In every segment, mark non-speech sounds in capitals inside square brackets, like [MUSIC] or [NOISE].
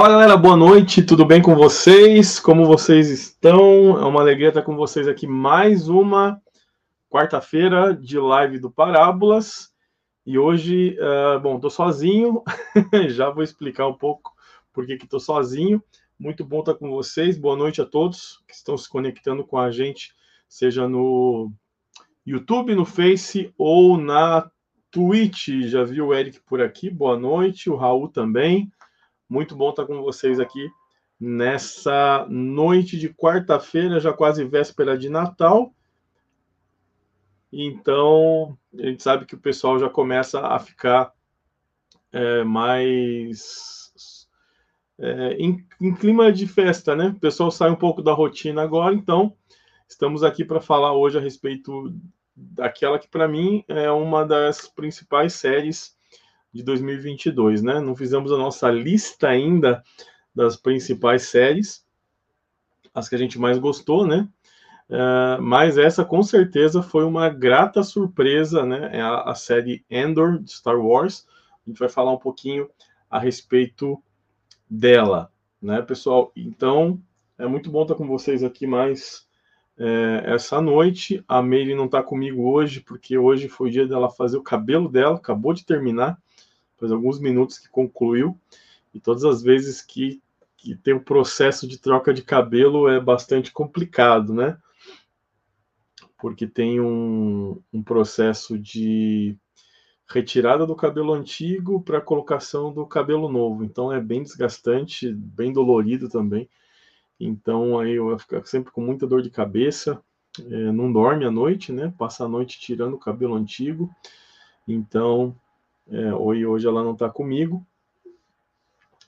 Fala galera, boa noite, tudo bem com vocês? Como vocês estão? É uma alegria estar com vocês aqui mais uma quarta-feira de live do Parábolas. E hoje, uh, bom, tô sozinho, [LAUGHS] já vou explicar um pouco por que estou sozinho. Muito bom estar com vocês, boa noite a todos que estão se conectando com a gente, seja no YouTube, no Face ou na Twitch. Já vi o Eric por aqui, boa noite, o Raul também. Muito bom estar com vocês aqui nessa noite de quarta-feira, já quase véspera de Natal. Então, a gente sabe que o pessoal já começa a ficar é, mais é, em, em, clima de festa, né? O pessoal sai um pouco da rotina agora, então estamos aqui para falar hoje a respeito daquela que para mim é uma das principais séries de 2022, né? Não fizemos a nossa lista ainda das principais séries, as que a gente mais gostou, né? Uh, mas essa com certeza foi uma grata surpresa, né? É a, a, série Endor de Star Wars. A gente vai falar um pouquinho a respeito dela, né, pessoal? Então é muito bom estar com vocês aqui mais é, essa noite. A Meire não está comigo hoje porque hoje foi o dia dela fazer o cabelo dela, acabou de terminar faz alguns minutos que concluiu, e todas as vezes que, que tem o processo de troca de cabelo é bastante complicado, né? Porque tem um, um processo de retirada do cabelo antigo para colocação do cabelo novo. Então é bem desgastante, bem dolorido também. Então aí eu fico sempre com muita dor de cabeça, é, não dorme à noite, né? Passa a noite tirando o cabelo antigo. Então é, hoje, hoje ela não está comigo.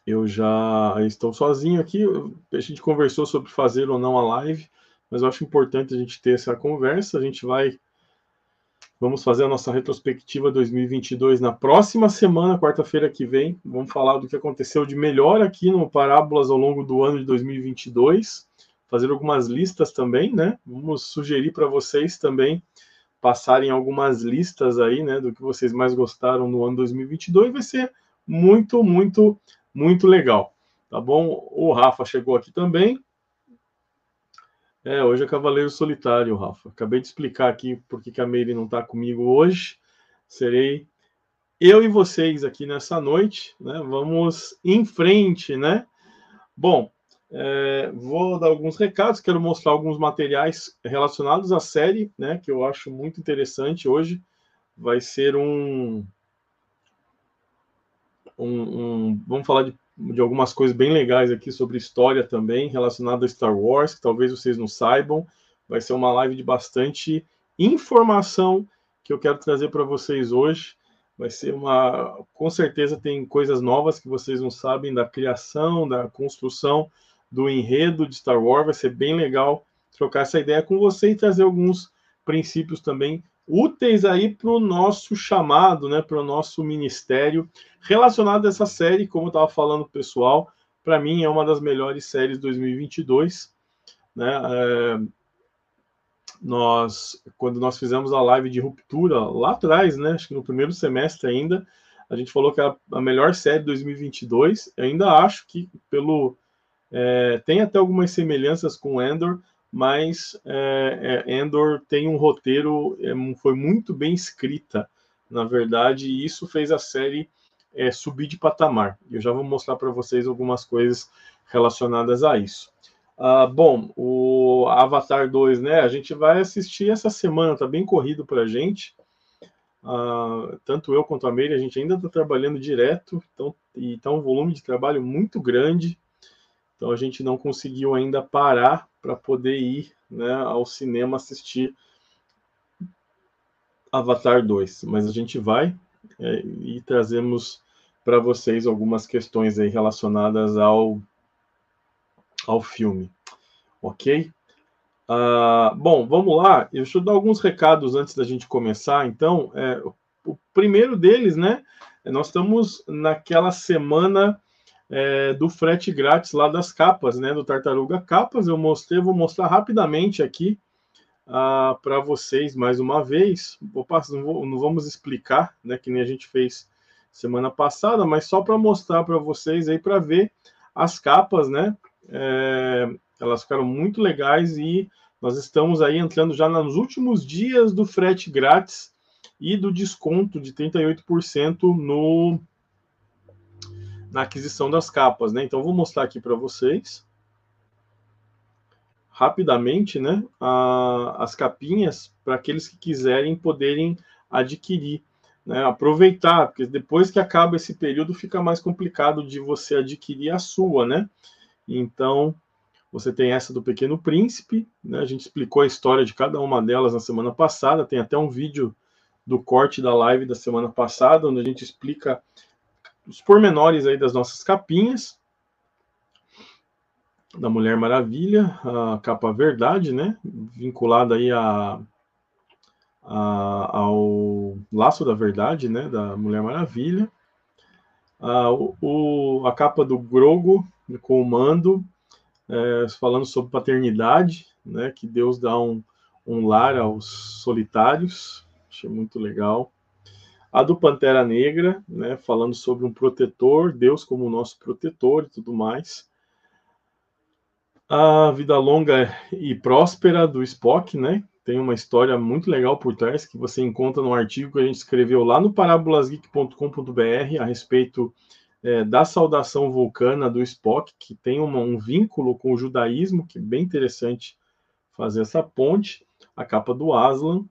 Eu já estou sozinho aqui. A gente conversou sobre fazer ou não a live, mas eu acho importante a gente ter essa conversa. A gente vai. Vamos fazer a nossa retrospectiva 2022 na próxima semana, quarta-feira que vem. Vamos falar do que aconteceu de melhor aqui no Parábolas ao longo do ano de 2022. Fazer algumas listas também, né? Vamos sugerir para vocês também passarem algumas listas aí, né, do que vocês mais gostaram no ano 2022, vai ser muito, muito, muito legal, tá bom? O Rafa chegou aqui também. É, hoje é Cavaleiro Solitário, Rafa. Acabei de explicar aqui por que a Meire não está comigo hoje. Serei eu e vocês aqui nessa noite, né? Vamos em frente, né? Bom, é, vou dar alguns recados, quero mostrar alguns materiais relacionados à série, né, que eu acho muito interessante hoje. Vai ser um, um, um vamos falar de, de, algumas coisas bem legais aqui sobre história também, relacionada a Star Wars, que talvez vocês não saibam. Vai ser uma live de bastante informação que eu quero trazer para vocês hoje. Vai ser uma, com certeza tem coisas novas que vocês não sabem da criação, da construção do enredo de Star Wars. Vai ser bem legal trocar essa ideia com você e trazer alguns princípios também úteis aí para o nosso chamado, né, para o nosso ministério relacionado a essa série, como eu estava falando pessoal, para mim é uma das melhores séries de 2022, né? É, nós, quando nós fizemos a live de ruptura lá atrás, né, acho que no primeiro semestre ainda, a gente falou que era a melhor série de 2022. Eu ainda acho que pelo é, tem até algumas semelhanças com Endor, mas é, é, Endor tem um roteiro, é, foi muito bem escrita, na verdade, e isso fez a série é, subir de patamar. Eu já vou mostrar para vocês algumas coisas relacionadas a isso. Ah, bom, o Avatar 2, né? A gente vai assistir essa semana, tá bem corrido para a gente. Ah, tanto eu quanto a Meire, a gente ainda está trabalhando direto, então, e tá um volume de trabalho muito grande. Então a gente não conseguiu ainda parar para poder ir né, ao cinema assistir Avatar 2, mas a gente vai é, e trazemos para vocês algumas questões aí relacionadas ao, ao filme, ok? Uh, bom, vamos lá. Deixa eu dar alguns recados antes da gente começar. Então, é, o primeiro deles, né? Nós estamos naquela semana é, do frete grátis lá das capas, né? Do Tartaruga Capas. Eu mostrei, vou mostrar rapidamente aqui ah, para vocês mais uma vez. Vou, não, vou, não vamos explicar, né? Que nem a gente fez semana passada, mas só para mostrar para vocês aí para ver as capas, né? É, elas ficaram muito legais e nós estamos aí entrando já nos últimos dias do frete grátis e do desconto de 38% no na aquisição das capas, né? Então vou mostrar aqui para vocês rapidamente, né, a, as capinhas para aqueles que quiserem poderem adquirir, né, aproveitar, porque depois que acaba esse período fica mais complicado de você adquirir a sua, né? Então você tem essa do Pequeno Príncipe, né? A gente explicou a história de cada uma delas na semana passada, tem até um vídeo do corte da live da semana passada, onde a gente explica os pormenores aí das nossas capinhas da Mulher Maravilha, a capa Verdade, né? Vinculada aí a, a, ao Laço da Verdade, né? Da Mulher Maravilha. A, o, a capa do Grogo com o Mando, é, falando sobre paternidade, né? Que Deus dá um, um lar aos solitários. Achei muito legal. A do Pantera Negra, né? Falando sobre um protetor, Deus como nosso protetor e tudo mais a vida longa e próspera do Spock, né? Tem uma história muito legal por trás que você encontra no artigo que a gente escreveu lá no parabolasgeek.com.br a respeito é, da saudação vulcana do Spock, que tem uma, um vínculo com o judaísmo, que é bem interessante fazer essa ponte. A capa do Aslan,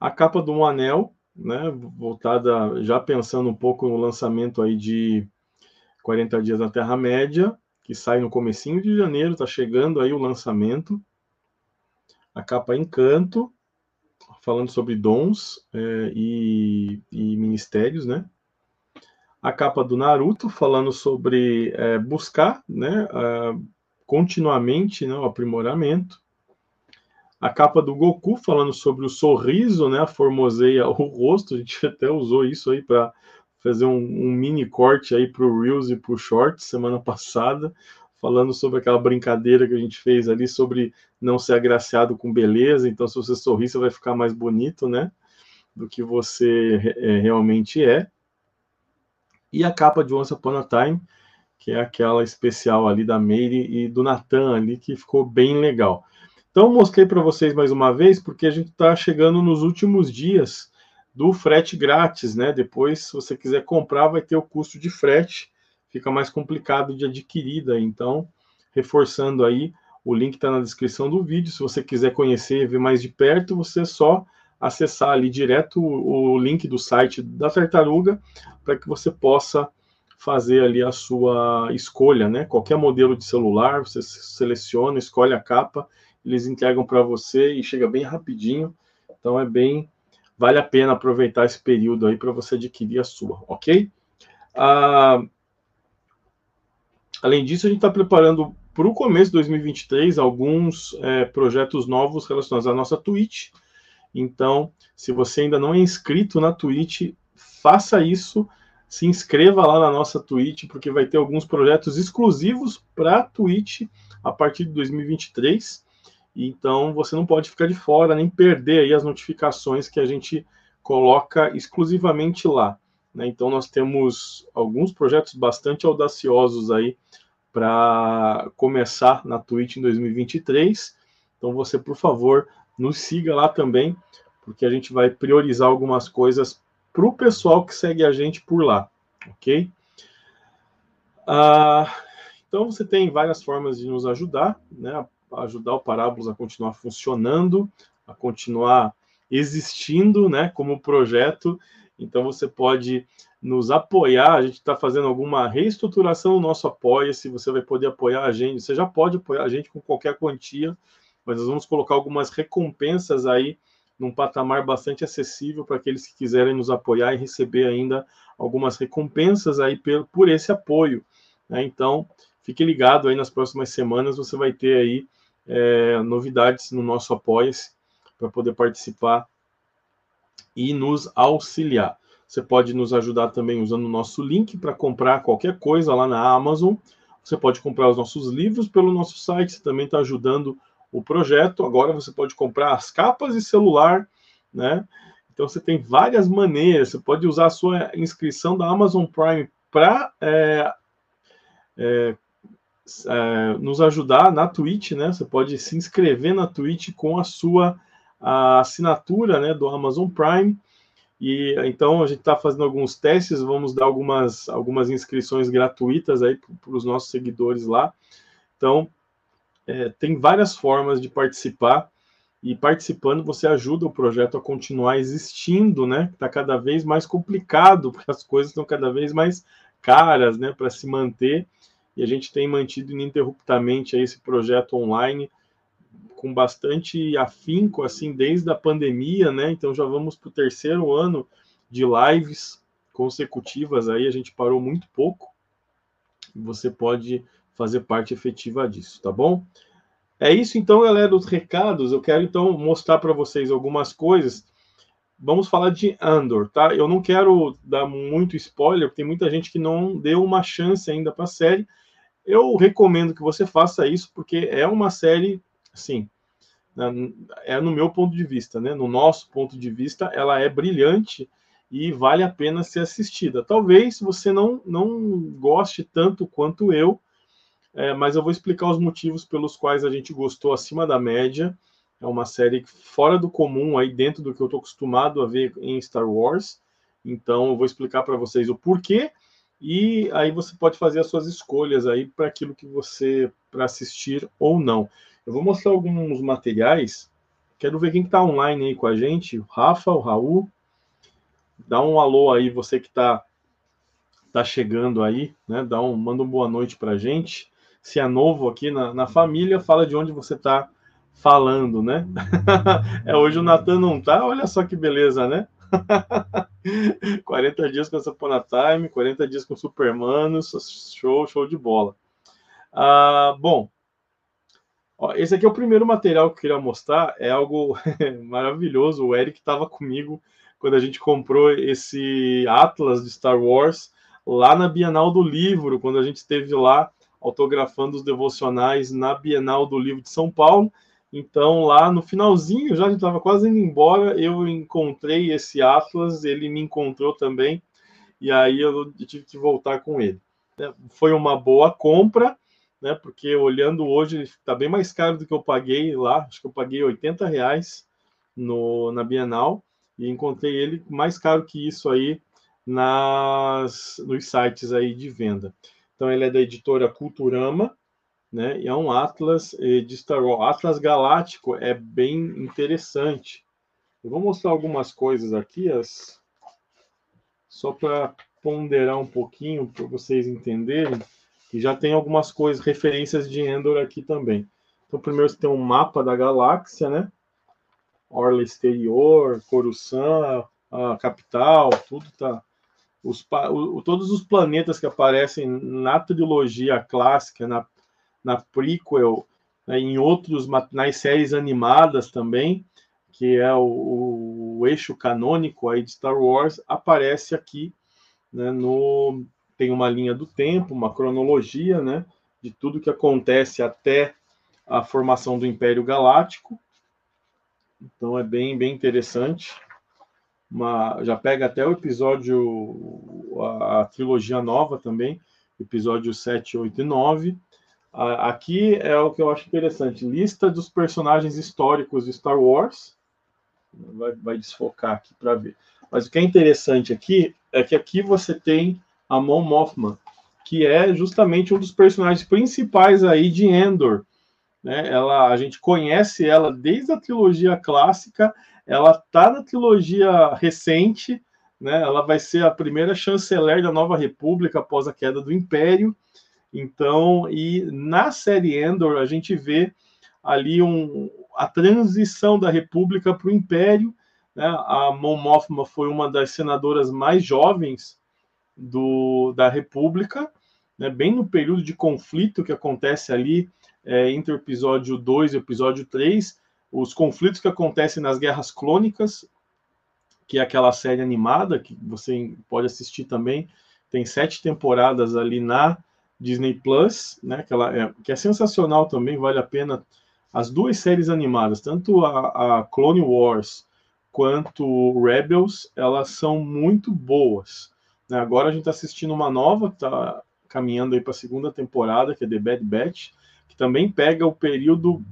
a capa do Um Anel, né? Voltada já pensando um pouco no lançamento aí de 40 dias na Terra-média que sai no comecinho de janeiro, está chegando aí o lançamento. A capa Encanto, falando sobre dons é, e, e, ministérios, né? A capa do Naruto, falando sobre é, buscar, né, continuamente, né, o aprimoramento. A capa do Goku, falando sobre o sorriso, né, formoseia o rosto, a gente [LAUGHS] até usou isso aí para fazer um, um mini corte aí para o Reels e para o Shorts semana passada, falando sobre aquela brincadeira que a gente fez ali sobre não ser agraciado com beleza. Então, se você sorrir, você vai ficar mais bonito, né? Do que você é, realmente é. E a capa de Once Upon a Time, que é aquela especial ali da Meire e do Nathan ali, que ficou bem legal. Então, mostrei para vocês mais uma vez, porque a gente está chegando nos últimos dias do frete grátis, né? Depois, se você quiser comprar, vai ter o custo de frete, fica mais complicado de adquirida. Então, reforçando aí, o link está na descrição do vídeo. Se você quiser conhecer e ver mais de perto, você é só acessar ali direto o, o link do site da Tartaruga para que você possa fazer ali a sua escolha, né? Qualquer modelo de celular, você seleciona, escolhe a capa, eles entregam para você e chega bem rapidinho. Então é bem vale a pena aproveitar esse período aí para você adquirir a sua, ok? Ah, além disso, a gente está preparando para o começo de 2023 alguns é, projetos novos relacionados à nossa Twitch. Então, se você ainda não é inscrito na Twitch, faça isso, se inscreva lá na nossa Twitch, porque vai ter alguns projetos exclusivos para a Twitch a partir de 2023. Então você não pode ficar de fora nem perder aí as notificações que a gente coloca exclusivamente lá. Né? Então nós temos alguns projetos bastante audaciosos aí para começar na Twitch em 2023. Então você, por favor, nos siga lá também, porque a gente vai priorizar algumas coisas para o pessoal que segue a gente por lá, ok? Ah, então você tem várias formas de nos ajudar, né? Ajudar o Parábolas a continuar funcionando, a continuar existindo, né, como projeto. Então você pode nos apoiar. A gente está fazendo alguma reestruturação no nosso apoia-se. Você vai poder apoiar a gente. Você já pode apoiar a gente com qualquer quantia, mas nós vamos colocar algumas recompensas aí num patamar bastante acessível para aqueles que quiserem nos apoiar e receber ainda algumas recompensas aí por, por esse apoio. Né? Então, fique ligado aí nas próximas semanas, você vai ter aí é, novidades no nosso Apoia-se para poder participar e nos auxiliar. Você pode nos ajudar também usando o nosso link para comprar qualquer coisa lá na Amazon. Você pode comprar os nossos livros pelo nosso site, você também está ajudando o projeto. Agora você pode comprar as capas de celular, né? Então você tem várias maneiras. Você pode usar a sua inscrição da Amazon Prime para é, é, é, nos ajudar na Twitch, né? Você pode se inscrever na Twitch com a sua a assinatura, né, do Amazon Prime. E então a gente está fazendo alguns testes, vamos dar algumas, algumas inscrições gratuitas aí para os nossos seguidores lá. Então é, tem várias formas de participar e participando você ajuda o projeto a continuar existindo, né? Está cada vez mais complicado [LAUGHS] porque as coisas estão cada vez mais caras, né, para se manter e a gente tem mantido ininterruptamente esse projeto online com bastante afinco, assim, desde a pandemia, né? Então já vamos para o terceiro ano de lives consecutivas aí, a gente parou muito pouco. Você pode fazer parte efetiva disso, tá bom? É isso então, galera, os recados. Eu quero então mostrar para vocês algumas coisas. Vamos falar de Andor, tá? Eu não quero dar muito spoiler, porque tem muita gente que não deu uma chance ainda para a série. Eu recomendo que você faça isso, porque é uma série, assim, é no meu ponto de vista, né? No nosso ponto de vista, ela é brilhante e vale a pena ser assistida. Talvez você não, não goste tanto quanto eu, é, mas eu vou explicar os motivos pelos quais a gente gostou acima da média. É uma série fora do comum, aí dentro do que eu estou acostumado a ver em Star Wars. Então, eu vou explicar para vocês o porquê e aí você pode fazer as suas escolhas aí para aquilo que você para assistir ou não. Eu vou mostrar alguns materiais. Quero ver quem está online aí com a gente. O Rafa, o Raul. Dá um alô aí, você que está tá chegando aí, né? Dá um, manda uma boa noite para a gente. Se é novo aqui na, na família, fala de onde você está falando, né? [LAUGHS] é hoje o Natan não tá. Olha só que beleza, né? [LAUGHS] [LAUGHS] 40 dias com Sapona Time, 40 dias com Supermanos, show, show de bola. Ah, bom, ó, esse aqui é o primeiro material que eu queria mostrar, é algo [LAUGHS] maravilhoso. O Eric estava comigo quando a gente comprou esse Atlas de Star Wars lá na Bienal do Livro, quando a gente esteve lá autografando os devocionais na Bienal do Livro de São Paulo. Então, lá no finalzinho, já estava quase indo embora, eu encontrei esse Atlas, ele me encontrou também, e aí eu tive que voltar com ele. É, foi uma boa compra, né? Porque olhando hoje, ele está bem mais caro do que eu paguei lá, acho que eu paguei 80 reais no, na Bienal, e encontrei ele mais caro que isso aí nas, nos sites aí de venda. Então, ele é da editora Culturama, né? E é um Atlas eh, de Star Wars. Atlas Galáctico é bem interessante. Eu vou mostrar algumas coisas aqui, as... só para ponderar um pouquinho, para vocês entenderem. E já tem algumas coisas, referências de Endor aqui também. Então, primeiro você tem um mapa da galáxia, né? Orla exterior, Coruscant, a capital, tudo tá. Os, o, todos os planetas que aparecem na trilogia clássica, na na prequel, né, em outros nas séries animadas também, que é o, o, eixo canônico aí de Star Wars, aparece aqui, né, no tem uma linha do tempo, uma cronologia, né, de tudo que acontece até a formação do Império Galáctico. Então é bem bem interessante. Uma, já pega até o episódio a, a trilogia nova também, episódio 7, 8 e 9 Aqui é o que eu acho interessante: lista dos personagens históricos de Star Wars. Vai, vai desfocar aqui para ver. Mas o que é interessante aqui é que aqui você tem a Mon Mothma, que é justamente um dos personagens principais aí de Endor. Né? Ela, a gente conhece ela desde a trilogia clássica, ela está na trilogia recente, né? ela vai ser a primeira chanceler da Nova República após a queda do Império. Então, e na série Endor, a gente vê ali um, a transição da República para o Império. Né? A Mon Mothma foi uma das senadoras mais jovens do, da República, né? bem no período de conflito que acontece ali é, entre o episódio 2 e o episódio 3, os conflitos que acontecem nas Guerras Clônicas, que é aquela série animada que você pode assistir também, tem sete temporadas ali na Disney Plus, né, que, ela é, que é sensacional também, vale a pena. As duas séries animadas, tanto a, a Clone Wars quanto Rebels, elas são muito boas. Né? Agora a gente está assistindo uma nova, tá, caminhando aí para a segunda temporada, que é The Bad Batch, que também pega o período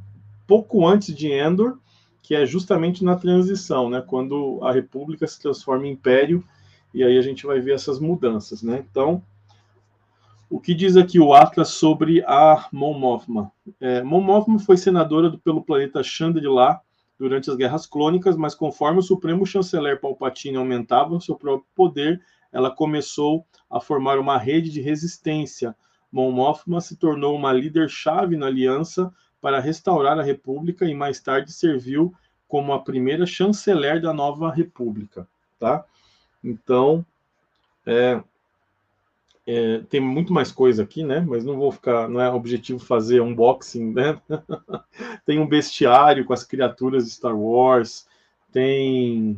pouco antes de Endor, que é justamente na transição, né? Quando a República se transforma em Império, e aí a gente vai ver essas mudanças, né? Então, o que diz aqui o Atlas sobre a Mon Mothma? É, Mon Mothma foi senadora do, pelo planeta Chandrila durante as Guerras Clônicas, mas conforme o Supremo Chanceler Palpatine aumentava seu próprio poder, ela começou a formar uma rede de resistência. Mon Mothma se tornou uma líder-chave na aliança para restaurar a República e mais tarde serviu como a primeira chanceler da nova República, tá? Então, é, é, tem muito mais coisa aqui, né? Mas não vou ficar, não é objetivo fazer unboxing, né? [LAUGHS] tem um bestiário com as criaturas de Star Wars, tem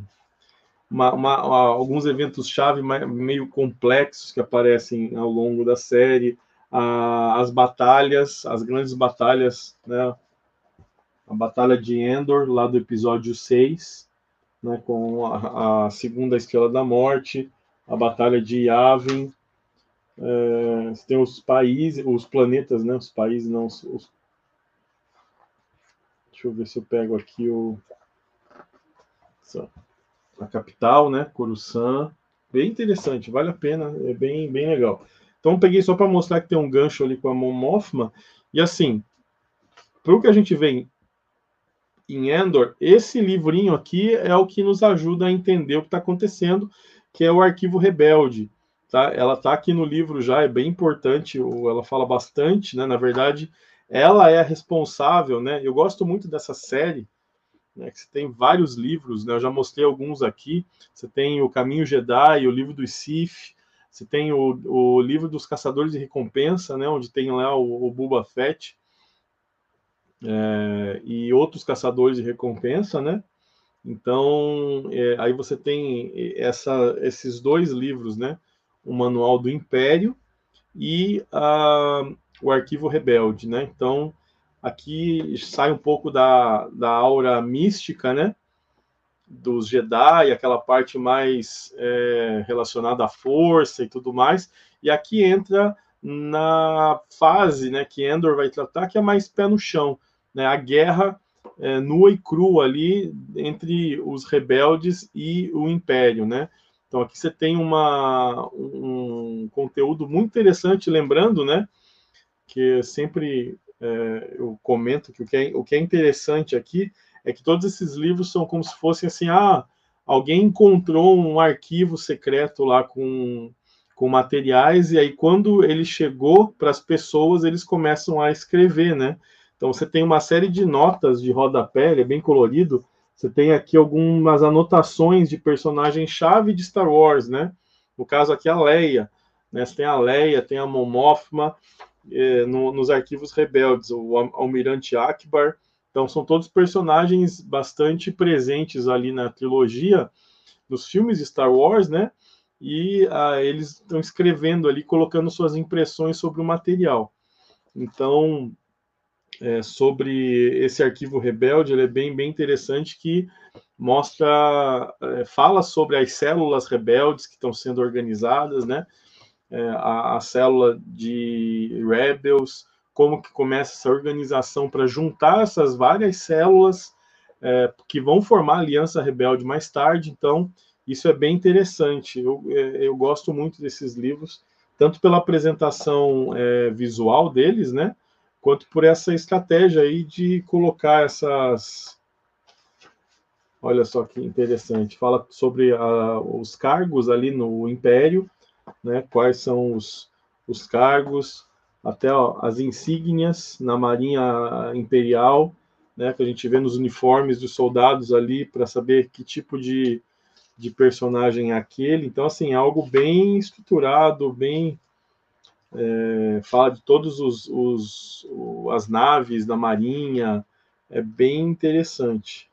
uma, uma, alguns eventos-chave meio complexos que aparecem ao longo da série, a, as batalhas, as grandes batalhas, né? A Batalha de Endor, lá do episódio 6, né? com a, a Segunda Estrela da Morte, a Batalha de Yavin, é, você tem os países, os planetas, né? Os países, não os. Deixa eu ver se eu pego aqui o a capital, né? Coruscant. Bem interessante, vale a pena, é bem, bem legal. Então peguei só para mostrar que tem um gancho ali com a Mothma. E assim, para o que a gente vê em Endor, esse livrinho aqui é o que nos ajuda a entender o que está acontecendo, que é o arquivo rebelde. Tá? Ela está aqui no livro já, é bem importante, ela fala bastante, né? Na verdade, ela é a responsável, né? Eu gosto muito dessa série, né? Que você tem vários livros, né? Eu já mostrei alguns aqui. Você tem o Caminho Jedi, o livro dos Sith, você tem o, o livro dos Caçadores de Recompensa, né? Onde tem lá o, o Fett é, e outros caçadores de recompensa, né? Então, é, aí você tem essa, esses dois livros, né? O Manual do Império e uh, o Arquivo Rebelde, né? Então, aqui sai um pouco da, da aura mística, né? Dos Jedi, aquela parte mais é, relacionada à força e tudo mais. E aqui entra na fase né, que Endor vai tratar, que é mais pé no chão, né? A guerra é, nua e crua ali entre os rebeldes e o Império, né? Então aqui você tem uma, um conteúdo muito interessante, lembrando, né, que sempre é, eu comento que o, que é, o que é interessante aqui é que todos esses livros são como se fossem assim, ah, alguém encontrou um arquivo secreto lá com, com materiais, e aí quando ele chegou para as pessoas, eles começam a escrever, né? Então você tem uma série de notas de rodapé, ele é bem colorido, você tem aqui algumas anotações de personagem-chave de Star Wars, né? No caso aqui, a Leia. Né? Você tem a Leia, tem a Momofma, eh, no, nos arquivos rebeldes, o Almirante Akbar. Então, são todos personagens bastante presentes ali na trilogia, nos filmes de Star Wars, né? E ah, eles estão escrevendo ali, colocando suas impressões sobre o material. Então, é, sobre esse arquivo rebelde, ele é bem, bem interessante que mostra, é, fala sobre as células rebeldes que estão sendo organizadas, né? É, a, a, célula de rebels, como que começa essa organização para juntar essas várias células é, que vão formar a aliança rebelde mais tarde. Então, isso é bem interessante. Eu, é, eu gosto muito desses livros, tanto pela apresentação é, visual deles, né? Quanto por essa estratégia aí de colocar essas. Olha só que interessante. Fala sobre a, os cargos ali no Império, né? Quais são os, os cargos, até ó, as insígnias na Marinha Imperial, né? Que a gente vê nos uniformes dos soldados ali para saber que tipo de, de personagem é aquele. Então, assim, é algo bem estruturado, bem é, fala de todos os, os, as naves da marinha, é bem interessante.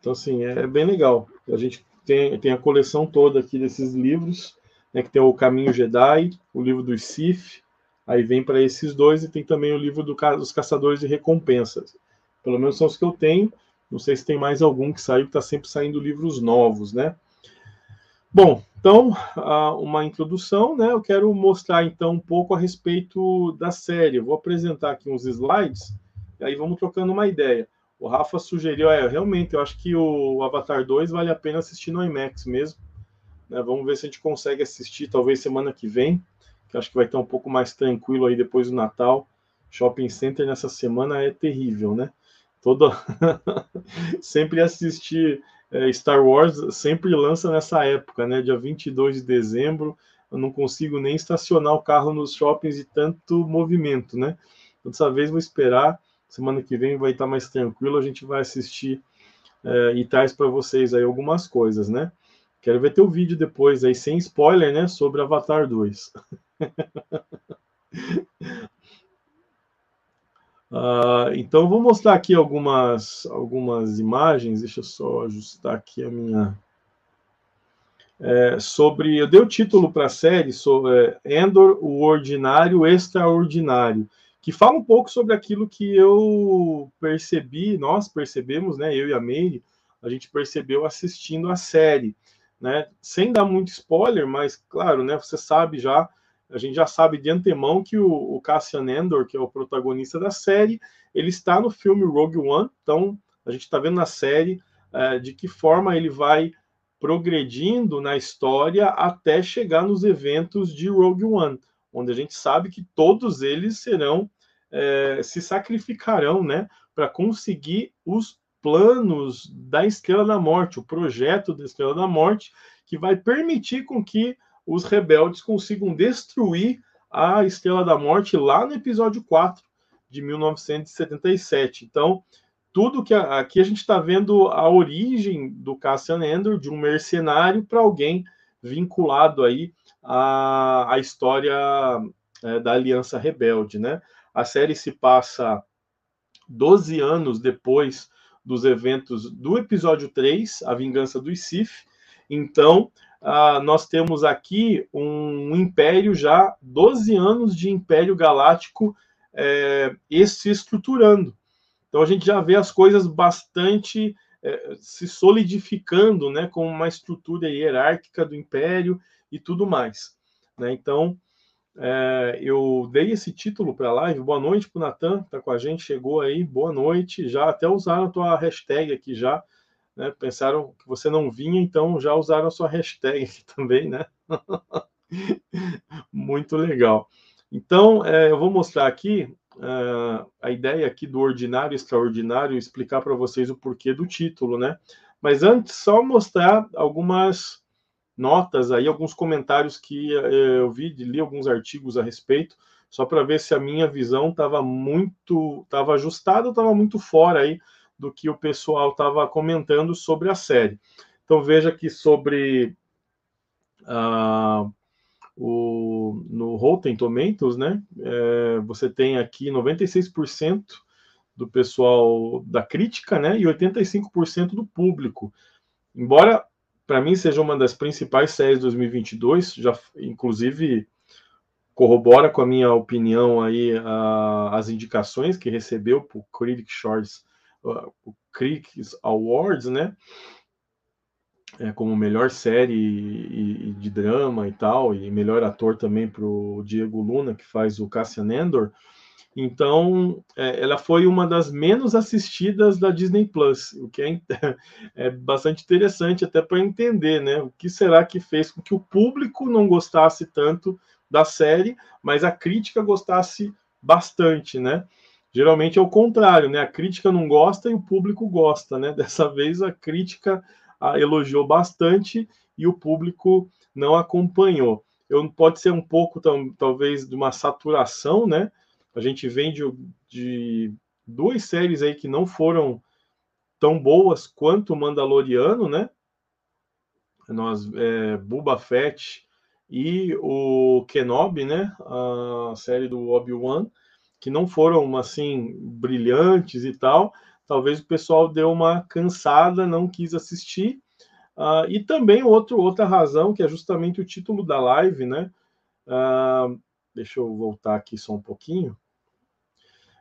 Então, assim, é, bem legal. A gente tem, tem a coleção toda aqui desses livros, né, que tem o Caminho Jedi, o livro dos Sith, aí vem para esses dois, e tem também o livro do, dos Caçadores de Recompensas. Pelo menos são os que eu tenho. Não sei se tem mais algum que saiu, está sempre saindo livros novos, né? Bom, Então, uma introdução, né? Eu quero mostrar então um pouco a respeito da série. Eu vou apresentar aqui uns slides e aí vamos trocando uma ideia. O Rafa sugeriu, é, realmente, eu acho que o Avatar 2 vale a pena assistir no IMAX mesmo. Né? Vamos ver se a gente consegue assistir, talvez semana que vem, que acho que vai estar um pouco mais tranquilo aí depois do Natal. Shopping Center nessa semana é terrível, né? Todo... [LAUGHS] sempre assistir Star Wars sempre lança nessa época, né? Dia 22 de dezembro, eu não consigo nem estacionar o carro nos shoppings de tanto movimento, né? Dessa vez vou esperar, semana que vem vai estar mais tranquilo, a gente vai assistir é, e traz para vocês aí algumas coisas, né? Quero ver teu vídeo depois aí, sem spoiler, né? Sobre Avatar 2. [LAUGHS] Uh, então, vou mostrar aqui algumas, algumas imagens. Deixa eu só ajustar aqui a minha. É, sobre. Eu dei o título para a série sobre é, Endor, o Ordinário Extraordinário, que fala um pouco sobre aquilo que eu percebi, nós percebemos, né? Eu e a Meire, a gente percebeu assistindo a série, né? Sem dar muito spoiler, mas claro, né? Você sabe já a gente já sabe de antemão que o, o Cassian Endor, que é o protagonista da série, ele está no filme Rogue One, então a gente está vendo na série é, de que forma ele vai progredindo na história até chegar nos eventos de Rogue One, onde a gente sabe que todos eles serão é, se sacrificarão, né, para conseguir os planos da Estrela da Morte, o projeto da Estrela da Morte, que vai permitir com que os rebeldes consigam destruir a Estrela da Morte lá no episódio 4 de 1977. Então, tudo que a, aqui a gente está vendo a origem do Cassian Andor, de um mercenário para alguém vinculado aí à, à história é, da Aliança Rebelde, né? A série se passa 12 anos depois dos eventos do episódio 3, A Vingança dos Sith. Então, ah, nós temos aqui um império já, 12 anos de império galáctico é, se estruturando. Então a gente já vê as coisas bastante é, se solidificando, né, com uma estrutura hierárquica do império e tudo mais. Né? Então é, eu dei esse título para a live. Boa noite para o Natan, está com a gente, chegou aí. Boa noite. Já até usaram a tua hashtag aqui já né? Pensaram que você não vinha, então já usaram a sua hashtag [LAUGHS] também, né? Muito legal. Então, é, eu vou mostrar aqui uh, a ideia aqui do ordinário extraordinário, explicar para vocês o porquê do título, né? Mas antes, só mostrar algumas notas aí, alguns comentários que uh, eu vi, li alguns artigos a respeito, só para ver se a minha visão estava muito, estava ajustada ou estava muito fora aí do que o pessoal estava comentando sobre a série. Então veja que sobre uh, o, no Rotten Tomatoes, né, é, você tem aqui 96% do pessoal da crítica, né, e 85% do público. Embora para mim seja uma das principais séries de 2022, já inclusive corrobora com a minha opinião aí uh, as indicações que recebeu por Critic Shorts o Critics Awards, né? É, como melhor série e, e de drama e tal, e melhor ator também para o Diego Luna, que faz o Cassian Endor. Então, é, ela foi uma das menos assistidas da Disney Plus, o que é, [LAUGHS] é bastante interessante até para entender, né? O que será que fez com que o público não gostasse tanto da série, mas a crítica gostasse bastante, né? Geralmente é o contrário, né? A crítica não gosta e o público gosta, né? Dessa [LAUGHS] vez a crítica a elogiou bastante e o público não acompanhou. Eu, pode ser um pouco, talvez, de uma saturação, né? A gente vem de, de duas séries aí que não foram tão boas quanto o Mandaloriano, né? Nós, é, Boba Fett e o Kenobi, né? A série do Obi-Wan que não foram assim brilhantes e tal, talvez o pessoal deu uma cansada, não quis assistir. Uh, e também outro, outra razão, que é justamente o título da live, né? Uh, deixa eu voltar aqui só um pouquinho.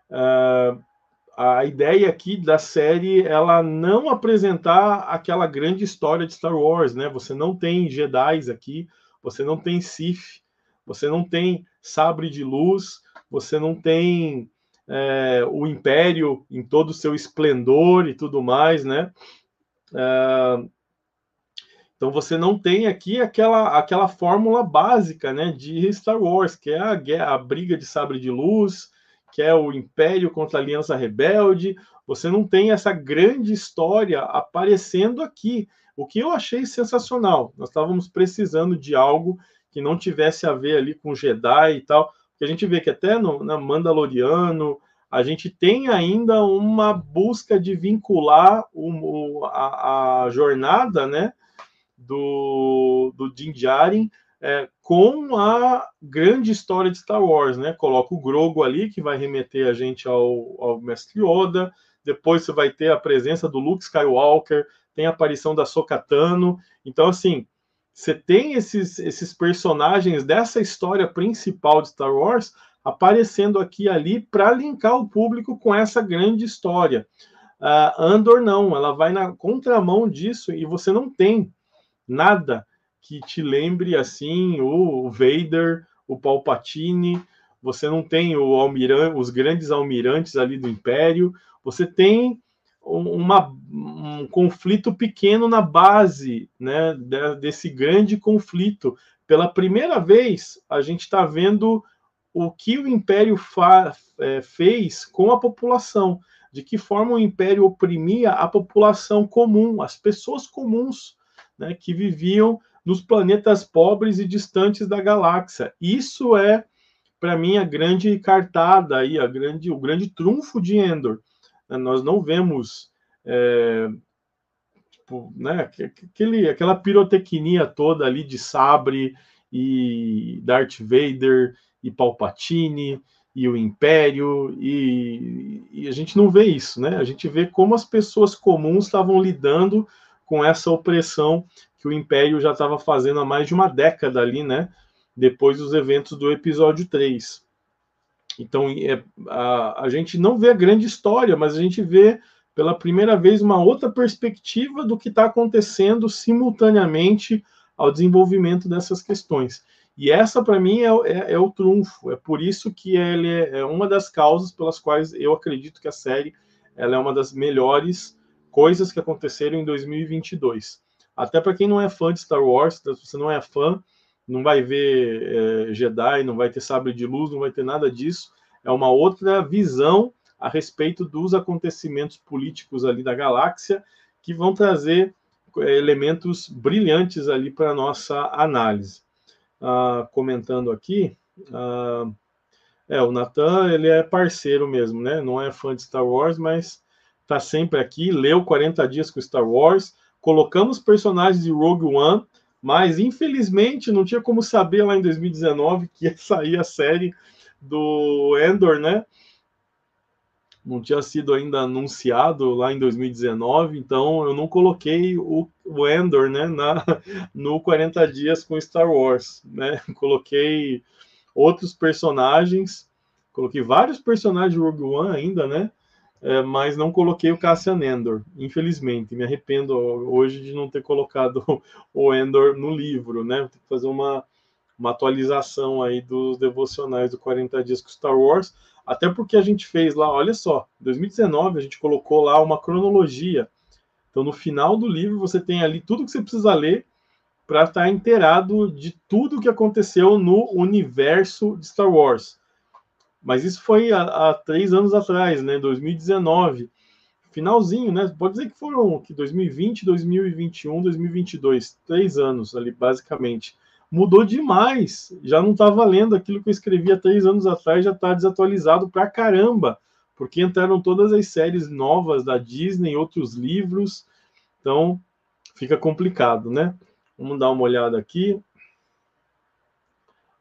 Uh, a ideia aqui da série ela não apresentar aquela grande história de Star Wars, né? Você não tem Jedi aqui, você não tem Sith, você não tem sabre de luz, você não tem é, o Império em todo o seu esplendor e tudo mais, né? É, então você não tem aqui aquela, aquela fórmula básica, né, de Star Wars, que é a, a briga de sabre de luz, que é o Império contra a Aliança Rebelde. Você não tem essa grande história aparecendo aqui, o que eu achei sensacional. Nós estávamos precisando de algo que não tivesse a ver ali com Jedi e tal, porque a gente vê que até no Mandaloriano a gente tem ainda uma busca de vincular o, a, a jornada, né, do, do Din Djarin é, com a grande história de Star Wars, né? Coloca o Grogo ali, que vai remeter a gente ao, ao Mestre Yoda. Depois você vai ter a presença do Luke Skywalker, tem a aparição da Sokatano. Então, assim, você tem esses, esses personagens dessa história principal de Star Wars aparecendo aqui e ali para linkar o público com essa grande história. Uh, Andor não, ela vai na contramão disso e você não tem nada que te lembre assim o Vader, o Palpatine, você não tem o almirante, os grandes almirantes ali do Império, você tem uma, um conflito pequeno na base né, desse grande conflito. Pela primeira vez, a gente está vendo o que o Império é, fez com a população, de que forma o Império oprimia a população comum, as pessoas comuns né, que viviam nos planetas pobres e distantes da galáxia. Isso é, para mim, a grande cartada aí, a grande, o grande trunfo de Endor. Né, nós não vemos é, tipo, né, aquele, aquela pirotecnia toda ali de sabre e Darth Vader e Palpatine e o Império e, e, a gente não vê isso, né? A gente vê como as pessoas comuns estavam lidando com essa opressão que o Império já estava fazendo há mais de uma década ali, né? Depois dos eventos do episódio 3. Então, é, a, a gente não vê a grande história, mas a gente vê pela primeira vez uma outra perspectiva do que está acontecendo simultaneamente ao desenvolvimento dessas questões. E essa, para mim, é, é, é, o trunfo. É por isso que ele é, é, uma das causas pelas quais eu acredito que a série ela é uma das melhores coisas que aconteceram em 2022. Até para quem não é fã de Star Wars, se você não é fã, não vai ver é, Jedi, não vai ter sabre de luz, não vai ter nada disso. É uma outra visão a respeito dos acontecimentos políticos ali da galáxia que vão trazer é, elementos brilhantes ali para nossa análise. Ah, comentando aqui, ah, é o Nathan, ele é parceiro mesmo, né? Não é fã de Star Wars, mas está sempre aqui. Leu 40 dias com Star Wars colocamos personagens de Rogue One, mas infelizmente não tinha como saber lá em 2019 que ia sair a série do Endor, né? Não tinha sido ainda anunciado lá em 2019, então eu não coloquei o, o Endor, né, na, [LAUGHS] no 40 dias com Star Wars, né? [LAUGHS] Coloquei outros personagens, coloquei vários personagens de Rogue One ainda, né? É, mas não coloquei o Cassian Endor, infelizmente. Me arrependo hoje de não ter colocado [LAUGHS] o Endor no livro, né? Tem que fazer uma, uma atualização aí dos devocionais do 40 Dias com Star Wars, até porque a gente fez lá, olha só, em 2019 a gente colocou lá uma cronologia. Então, no final do livro, você tem ali tudo que você precisa ler para estar inteirado de tudo que aconteceu no universo de Star Wars. Mas isso foi há, há três anos atrás, né? 2019. Finalzinho, né? Pode dizer que foram que 2020, 2021, 2022, três anos ali, basicamente. Mudou demais. Já não está valendo aquilo que eu escrevi há três anos atrás, já está desatualizado pra caramba, porque entraram todas as séries novas da Disney, outros livros. Então, fica complicado, né? Vamos dar uma olhada aqui.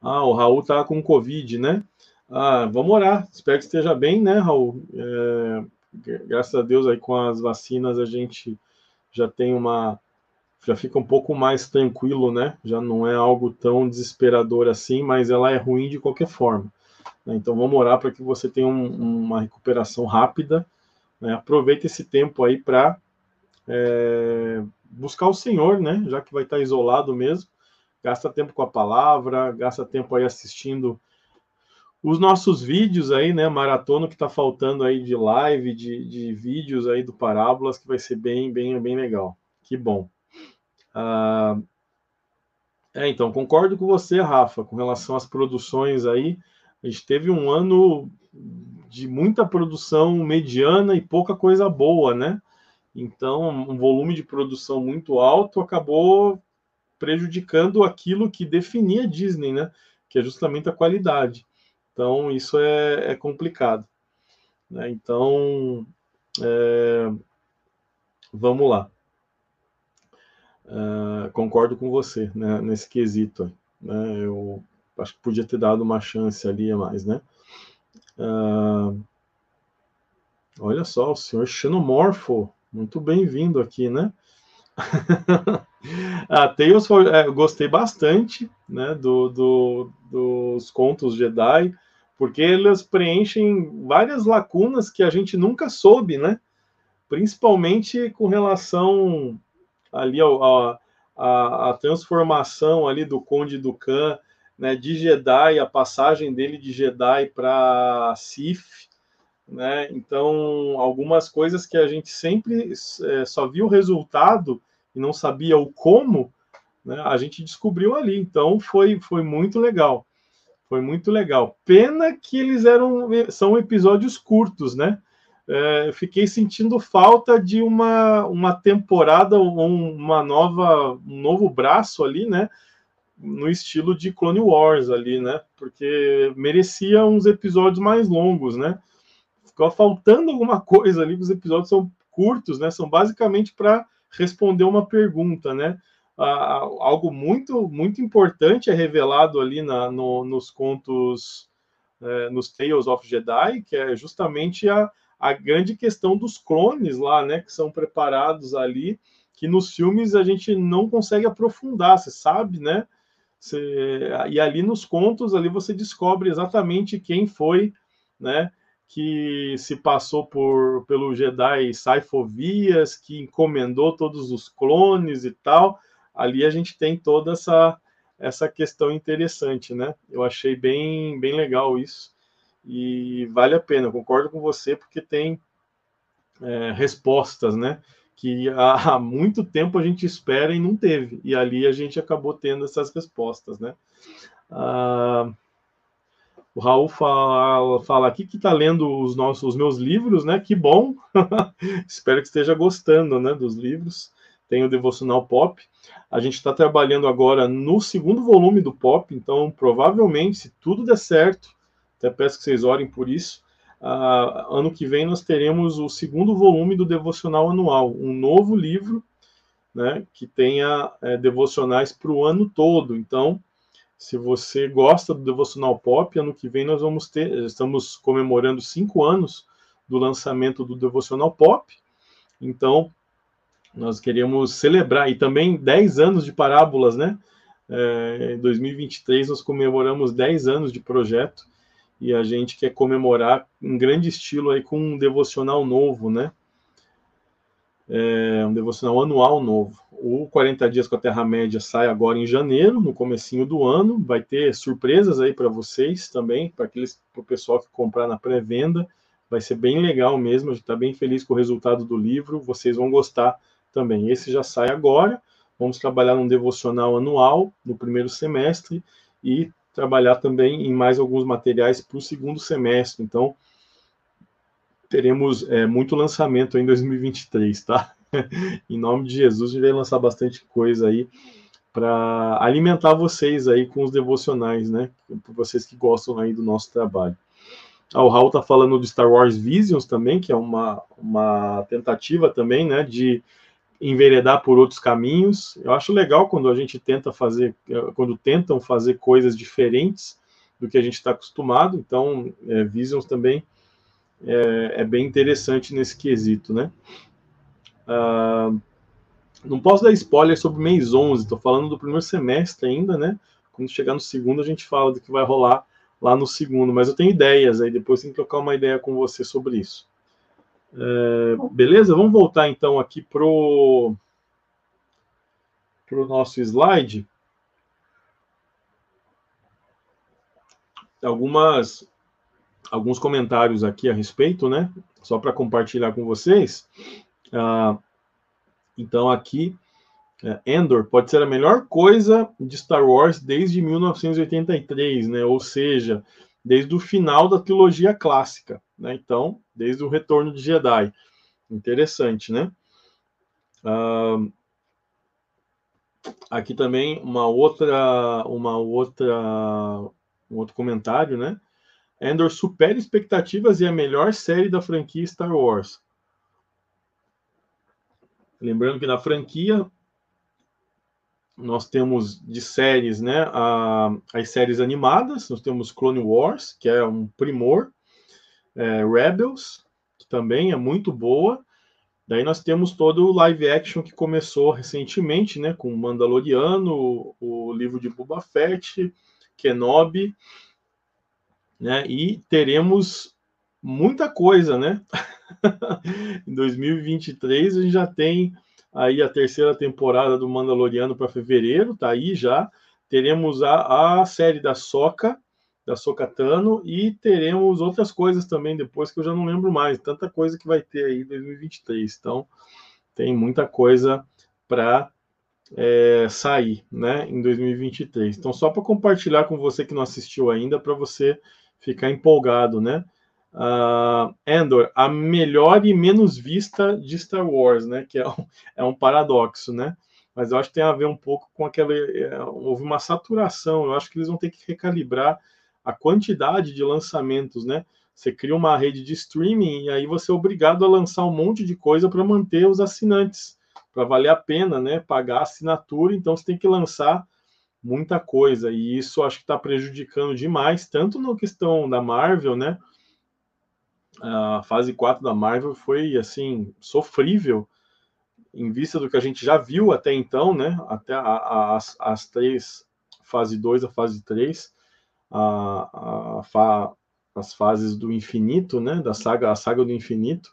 Ah, o Raul tá com Covid, né? Ah, vamos orar. Espero que esteja bem, né, Raul? É, graças a Deus aí com as vacinas a gente já tem uma já fica um pouco mais tranquilo, né? Já não é algo tão desesperador assim, mas ela é ruim de qualquer forma. Né? Então vamos orar para que você tenha um, uma recuperação rápida Né? Aproveita esse tempo aí para é, buscar o Senhor, né? Já que vai estar isolado mesmo. Gasta tempo com a palavra, gasta tempo aí assistindo os nossos vídeos aí, né? Maratona que está faltando aí de live, de, de vídeos aí do Parábolas, que vai ser bem, bem, bem legal. Que bom. Ah, é, então, concordo com você, Rafa, com relação às produções aí. A gente teve um ano de muita produção mediana e pouca coisa boa, né? Então, um volume de produção muito alto acabou prejudicando aquilo que definia a Disney, né? Que é justamente a qualidade. Então, isso é, é complicado. Né? Então, é, vamos lá. É, concordo com você né, nesse quesito. Né? Eu acho que podia ter dado uma chance ali a mais, né? Uh, olha só, o senhor Xenomorfo, muito bem-vindo aqui, né? [LAUGHS] a Tales é, gostei bastante né, do, do, dos contos Jedi porque elas preenchem várias lacunas que a gente nunca soube, né? Principalmente com relação ali ao, a, a, transformação ali do Conde do Khan, né, de Jedi, a passagem dele de Jedi para Sith, né? Então, algumas coisas que a gente sempre é, só viu o resultado e não sabia o como, né, a gente descobriu ali. Então, foi, foi muito legal. Foi muito legal. Pena que eles eram são episódios curtos, né? É, fiquei sentindo falta de uma, uma temporada ou uma nova um novo braço ali, né? No estilo de Clone Wars ali, né? Porque merecia uns episódios mais longos, né? Ficou faltando alguma coisa ali, os episódios são curtos, né? São basicamente para responder uma pergunta, né? Algo muito muito importante é revelado ali na, no, nos contos, é, nos Tales of Jedi, que é justamente a, a grande questão dos clones lá, né, que são preparados ali, que nos filmes a gente não consegue aprofundar, você sabe, né? Você, e ali nos contos ali você descobre exatamente quem foi, né? Que se passou por pelo Jedi Saifovias, que encomendou todos os clones e tal ali a gente tem toda essa essa questão interessante, né? Eu achei bem bem legal isso e vale a pena. Concordo com você porque tem é, respostas, né? Que há, [LAUGHS] há muito tempo a gente espera e não teve e ali a gente acabou tendo essas respostas, né? Ah, o Raul fala, fala aqui que está lendo os nossos os meus livros, né? Que bom! [LAUGHS] Espero que esteja gostando, né? Dos livros tem o Devocional Pop. A gente está trabalhando agora no segundo volume do Pop, então provavelmente, se tudo der certo, até peço que vocês orem por isso, uh, ano que vem nós teremos o segundo volume do Devocional Anual, um novo livro né, que tenha é, devocionais para o ano todo. Então, se você gosta do Devocional Pop, ano que vem nós vamos ter, estamos comemorando cinco anos do lançamento do Devocional Pop. Então, nós queríamos celebrar, e também 10 anos de parábolas, né? É, em 2023 nós comemoramos 10 anos de projeto e a gente quer comemorar em grande estilo aí com um devocional novo, né? É, um devocional anual novo. O 40 dias com a Terra-média sai agora em janeiro, no comecinho do ano. Vai ter surpresas aí para vocês também, para aqueles pessoal que comprar na pré-venda. Vai ser bem legal mesmo. A gente está bem feliz com o resultado do livro. Vocês vão gostar também. Esse já sai agora. Vamos trabalhar num devocional anual no primeiro semestre e trabalhar também em mais alguns materiais para o segundo semestre. Então, teremos é, muito lançamento em 2023, tá? [LAUGHS] em nome de Jesus, a gente vai lançar bastante coisa aí para alimentar vocês aí com os devocionais, né? Vocês que gostam aí do nosso trabalho. Ah, o Raul tá falando do Star Wars Visions também, que é uma, uma tentativa também, né, de enveredar por outros caminhos. Eu acho legal quando a gente tenta fazer, quando tentam fazer coisas diferentes do que a gente está acostumado. Então, é, Visions também é, é, bem interessante nesse quesito, né? Ah, não posso dar spoiler sobre mês 11, estou falando do primeiro semestre ainda, né? Quando chegar no segundo, a gente fala do que vai rolar lá no segundo, mas eu tenho ideias aí, depois tem que trocar uma ideia com você sobre isso. É, beleza? Vamos voltar então aqui pro pro nosso slide. Algumas alguns comentários aqui a respeito, né? Só para compartilhar com vocês. Ah, então aqui é, Endor pode ser a melhor coisa de Star Wars desde 1983, né? Ou seja, desde o final da trilogia clássica, né? Então, desde o Retorno de Jedi. Interessante, né? Uh, aqui também uma outra, uma outra, um outro comentário, né? Endor supera expectativas e é a melhor série da franquia Star Wars. Lembrando que na franquia nós temos de séries, né, a, as séries animadas, nós temos Clone Wars, que é um primor, é, Rebels, que também é muito boa, daí nós temos todo o live action que começou recentemente, né, com Mandaloriano, o, livro de Boba Fett, Kenobi, né, e teremos muita coisa, né, [LAUGHS] em 2023 a gente já tem aí a terceira temporada do Mandaloriano para fevereiro, tá aí já. Teremos a, a série da Soca, da Sokatano, e teremos outras coisas também depois que eu já não lembro mais. Tanta coisa que vai ter aí em 2023. Então, tem muita coisa para é, sair, né, em 2023. Então, só para compartilhar com você que não assistiu ainda, para você ficar empolgado, né? uh, Endor, a melhor e menos vista de Star Wars, né? Que é um, é um paradoxo, né? Mas eu acho que tem a ver um pouco com aquela. É, houve uma saturação. Eu acho que eles vão ter que recalibrar a quantidade de lançamentos, né? Você cria uma rede de streaming e aí você é obrigado a lançar um monte de coisa para manter os assinantes, para valer a pena, né? Pagar a assinatura. Então você tem que lançar muita coisa e isso acho que está prejudicando demais, tanto na questão da Marvel, né? a fase 4 da Marvel foi assim sofrível em vista do que a gente já viu até então, né? Até a, a, as, as três, fase 2 a fase 3, a, a fa, as fases do infinito, né? Da saga, a saga do infinito,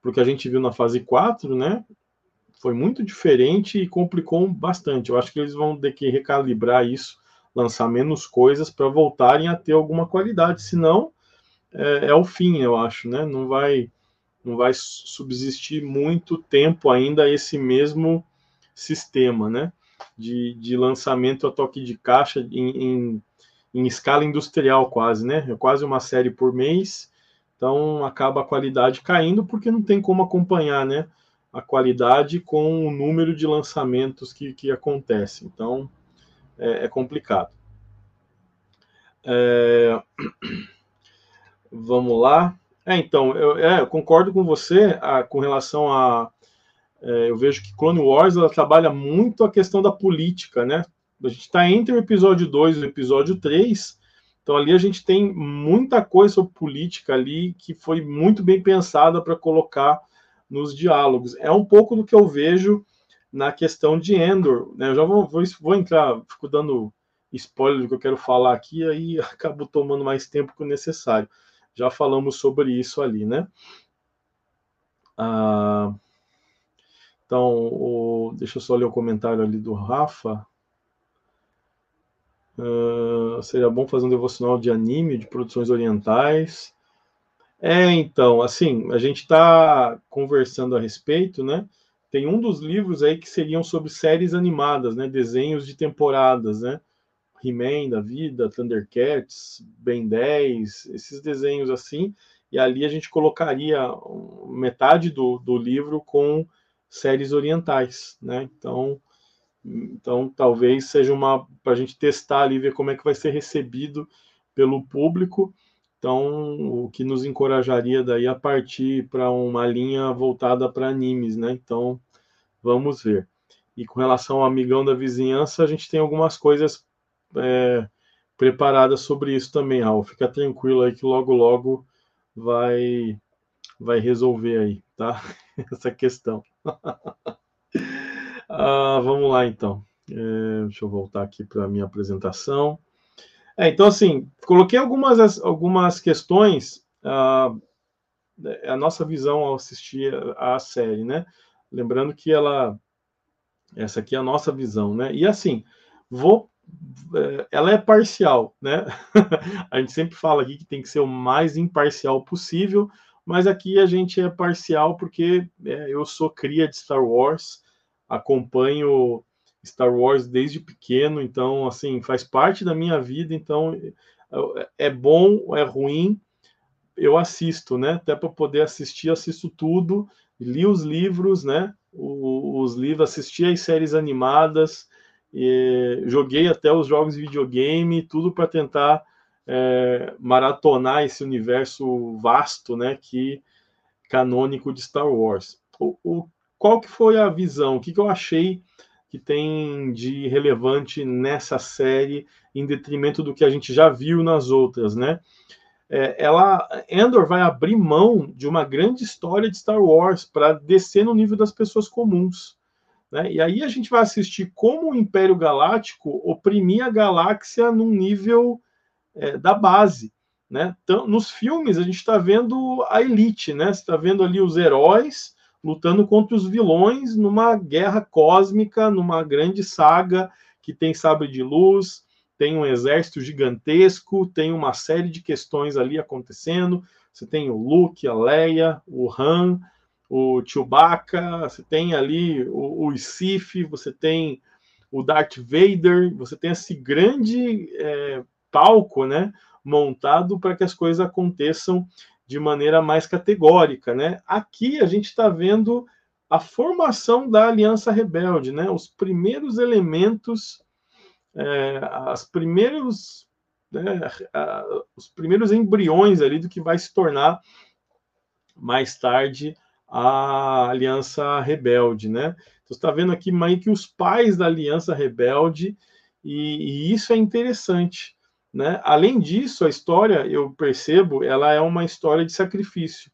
porque a gente viu na fase 4, né? Foi muito diferente e complicou bastante. Eu acho que eles vão ter que recalibrar isso, lançar menos coisas para voltarem a ter alguma qualidade, senão é, é o fim, eu acho, né? Não vai, não vai subsistir muito tempo ainda esse mesmo sistema, né? De, de lançamento a toque de caixa em, em, em escala industrial quase, né? É quase uma série por mês, então acaba a qualidade caindo porque não tem como acompanhar, né? A qualidade com o número de lançamentos que, que acontece. Então é, é complicado. É... [CLEARS THROAT] Vamos lá. É, então, eu, é, eu concordo com você a, com relação a. É, eu vejo que Clone Wars ela trabalha muito a questão da política, né? A gente está entre o episódio 2 e o episódio 3, então ali a gente tem muita coisa sobre política ali que foi muito bem pensada para colocar nos diálogos. É um pouco do que eu vejo na questão de Endor. Né? Eu já vou, vou, vou entrar, fico dando spoiler do que eu quero falar aqui, aí [LAUGHS] acabo tomando mais tempo que o necessário já falamos sobre isso ali, né? Ah, então, o, deixa eu só ler o comentário ali do Rafa. Uh, seria bom fazer um devocional de anime, de produções orientais. É, então, assim, a gente está conversando a respeito, né? Tem um dos livros aí que seriam sobre séries animadas, né? Desenhos de temporadas, né? He-Man da vida, Thundercats, Ben 10, esses desenhos assim, e ali a gente colocaria metade do, do livro com séries orientais, né? Então, então talvez seja uma para a gente testar ali ver como é que vai ser recebido pelo público. Então, o que nos encorajaria daí a partir para uma linha voltada para animes, né? Então, vamos ver. E com relação ao amigão da vizinhança, a gente tem algumas coisas é, preparada sobre isso também, Raul. Fica tranquilo aí que logo, logo vai, vai resolver aí, tá? [LAUGHS] Essa questão. [LAUGHS] ah, vamos lá, então. É, deixa eu voltar aqui para a minha apresentação. É, então, assim, coloquei algumas, algumas questões ah, é a nossa visão ao assistir a, série, né? Lembrando que ela essa aqui é a nossa visão, né? E assim, vou é, ela é parcial, né? [LAUGHS] a gente sempre fala aqui que tem que ser o mais imparcial possível, mas aqui a gente é parcial porque é, eu sou cria de Star Wars, acompanho Star Wars desde pequeno, então assim faz parte da minha vida, então é bom, é ruim, eu assisto, né? Até para poder assistir, assisto tudo, li os livros, né? os livros, assisti as séries animadas, joguei até os jogos de videogame, tudo para tentar é, maratonar esse universo vasto, né, que canônico de Star Wars. O, o, qual que foi a visão? O que, que eu achei que tem de relevante nessa série, em detrimento do que a gente já viu nas outras, né? É, ela, Endor vai abrir mão de uma grande história de Star Wars para descer no nível das pessoas comuns. Né? E aí a gente vai assistir como o Império Galáctico oprimia a galáxia num nível é, da base. Né? Então, nos filmes a gente está vendo a elite, né? Você está vendo ali os heróis lutando contra os vilões numa guerra cósmica, numa grande saga que tem sabre de luz, tem um exército gigantesco, tem uma série de questões ali acontecendo. Você tem o Luke, a Leia, o Han, o Chewbacca, você tem ali o, o Sif, você tem o Darth Vader, você tem esse grande é, palco, né, montado para que as coisas aconteçam de maneira mais categórica, né? Aqui a gente está vendo a formação da Aliança Rebelde, né? Os primeiros elementos, é, as primeiros, né, os primeiros embriões ali do que vai se tornar mais tarde a Aliança Rebelde, né? Então, está vendo aqui meio que os pais da Aliança Rebelde, e, e, isso é interessante, né? Além disso, a história, eu percebo, ela é uma história de sacrifício,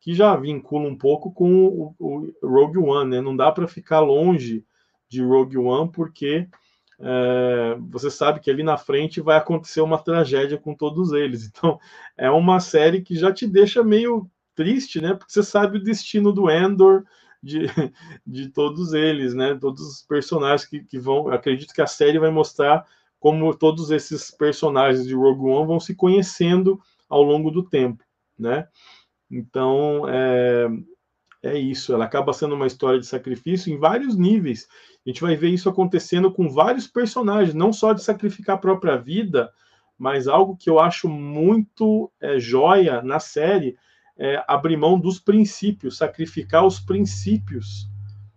que já vincula um pouco com o, o Rogue One, né? Não dá para ficar longe de Rogue One, porque é, você sabe que ali na frente vai acontecer uma tragédia com todos eles. [LAUGHS] Então, é uma série que já te deixa meio triste, né? Porque você sabe o destino do Endor, de, [LAUGHS] de todos eles, né? Todos os personagens que, que vão. Acredito que a série vai mostrar como todos esses personagens de Rogue One vão se conhecendo ao longo do tempo, né? Então é, é isso. Ela acaba sendo uma história de sacrifício em vários níveis. A gente vai ver isso acontecendo com vários personagens, não só de sacrificar a própria vida, mas algo que eu acho muito é, joia na série é, abrir mão dos princípios, sacrificar os princípios,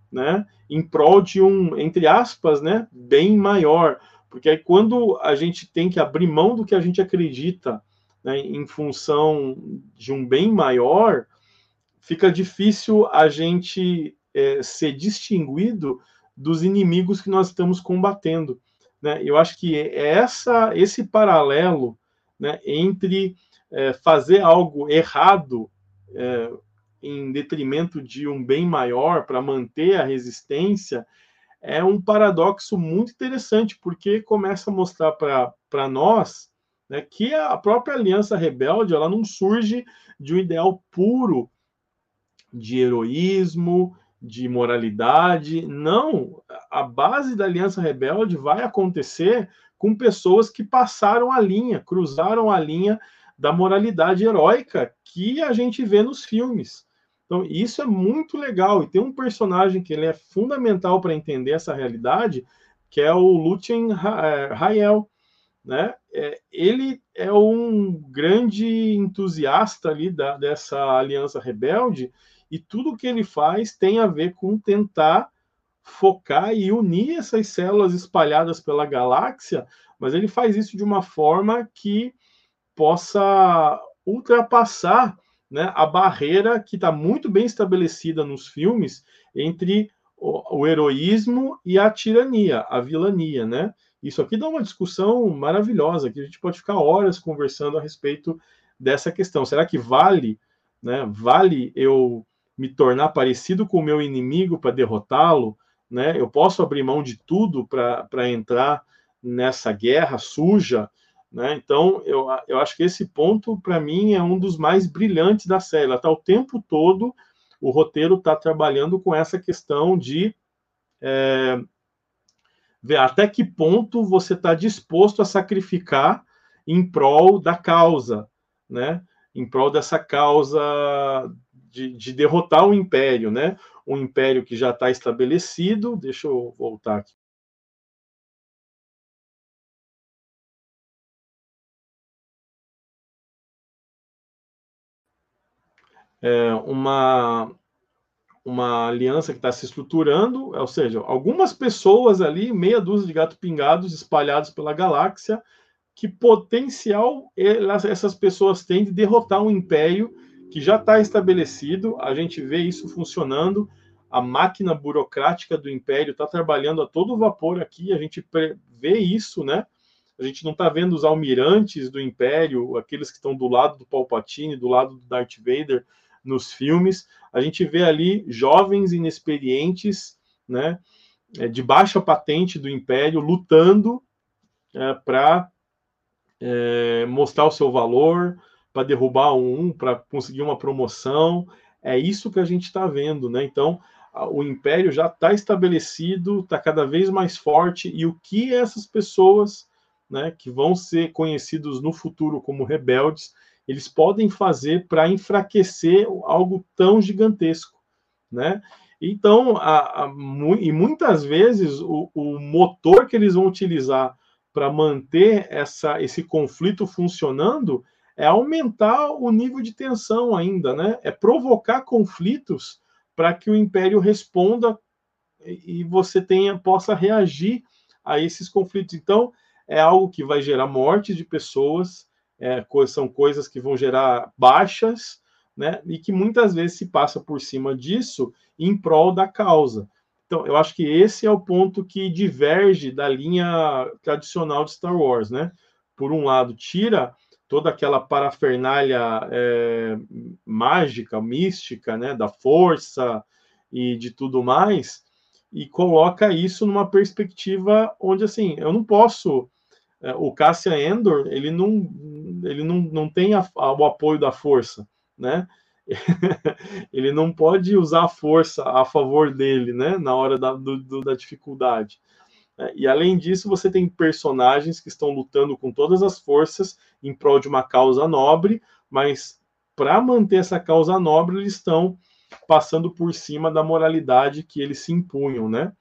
né, em prol de um, entre aspas, né, bem maior, porque aí quando a gente tem que abrir mão do que a gente acredita, né, em função de um bem maior, fica difícil a gente é, ser distinguido dos inimigos que nós estamos combatendo. Né? Eu acho que é essa, esse paralelo né, entre é, fazer algo errado é, em detrimento de um bem maior para manter a resistência é um paradoxo muito interessante, porque começa a mostrar para nós né, que a própria Aliança Rebelde ela não surge de um ideal puro de heroísmo, de moralidade. Não, a base da Aliança Rebelde vai acontecer com pessoas que passaram a linha, cruzaram a linha da moralidade heróica que a gente vê nos filmes. Então, isso é muito legal. E tem um personagem que ele é fundamental para entender essa realidade, que é o Lúthien Rael. Né? É, ele é um grande entusiasta ali da, dessa aliança rebelde, e tudo que ele faz tem a ver com tentar focar e unir essas células espalhadas pela galáxia, mas ele faz isso de uma forma que possa ultrapassar né, a barreira que está muito bem estabelecida nos filmes entre o, o, heroísmo e a tirania, a vilania, né? Isso aqui dá uma discussão maravilhosa, que a gente pode ficar horas conversando a respeito dessa questão. Será que vale, né? Vale eu me tornar parecido com o meu inimigo para derrotá-lo? Né? Eu posso abrir mão de tudo para entrar nessa guerra suja Né? Então, eu, eu acho que esse ponto, para mim, é um dos mais brilhantes da série. Ela está o tempo todo, o roteiro está trabalhando com essa questão de é, ver até que ponto você está disposto a sacrificar em prol da causa, né? em prol dessa causa de, de derrotar o império, né? um império que já está estabelecido. Deixa eu voltar aqui. É, uma, uma aliança que está se estruturando, ou seja, algumas pessoas ali, meia dúzia de gatos pingados espalhados pela galáxia, que potencial elas, essas pessoas têm de derrotar um império que já está estabelecido, a gente vê isso funcionando, a máquina burocrática do império está trabalhando a todo vapor aqui, a gente vê isso, né? A gente não está vendo os almirantes do império, aqueles que estão do lado do Palpatine, do lado do Darth Vader, nos filmes. A gente vê ali jovens inexperientes, né, é, de baixa patente do Império, lutando é, para é, mostrar o seu valor, para derrubar um, para conseguir uma promoção. É isso que a gente está vendo, né? Então, o Império já está estabelecido, está cada vez mais forte, e o que essas pessoas, né, que vão ser conhecidos no futuro como rebeldes, eles podem fazer para enfraquecer algo tão gigantesco, né? Então, a, a, e muitas vezes o, o, motor que eles vão utilizar para manter essa, esse conflito funcionando é aumentar o nível de tensão ainda, né? É provocar conflitos para que o império responda e você tenha possa reagir a esses conflitos. Então, é algo que vai gerar mortes de pessoas, é, são coisas que vão gerar baixas, né, e que muitas vezes se passa por cima disso em prol da causa. Então, eu acho que esse é o ponto que diverge da linha tradicional de Star Wars, né? Por um lado, tira toda aquela parafernália é, mágica, mística, né, da força e de tudo mais, e coloca isso numa perspectiva onde, assim, eu não posso é, o Cassian Endor ele não ele não, não tem a, a, o apoio da força, né? [LAUGHS] ele não pode usar a força a favor dele, né? Na hora da, do, do, da dificuldade. É, e além disso, você tem personagens que estão lutando com todas as forças em prol de uma causa nobre, mas para manter essa causa nobre, eles estão passando por cima da moralidade que eles se impunham, né?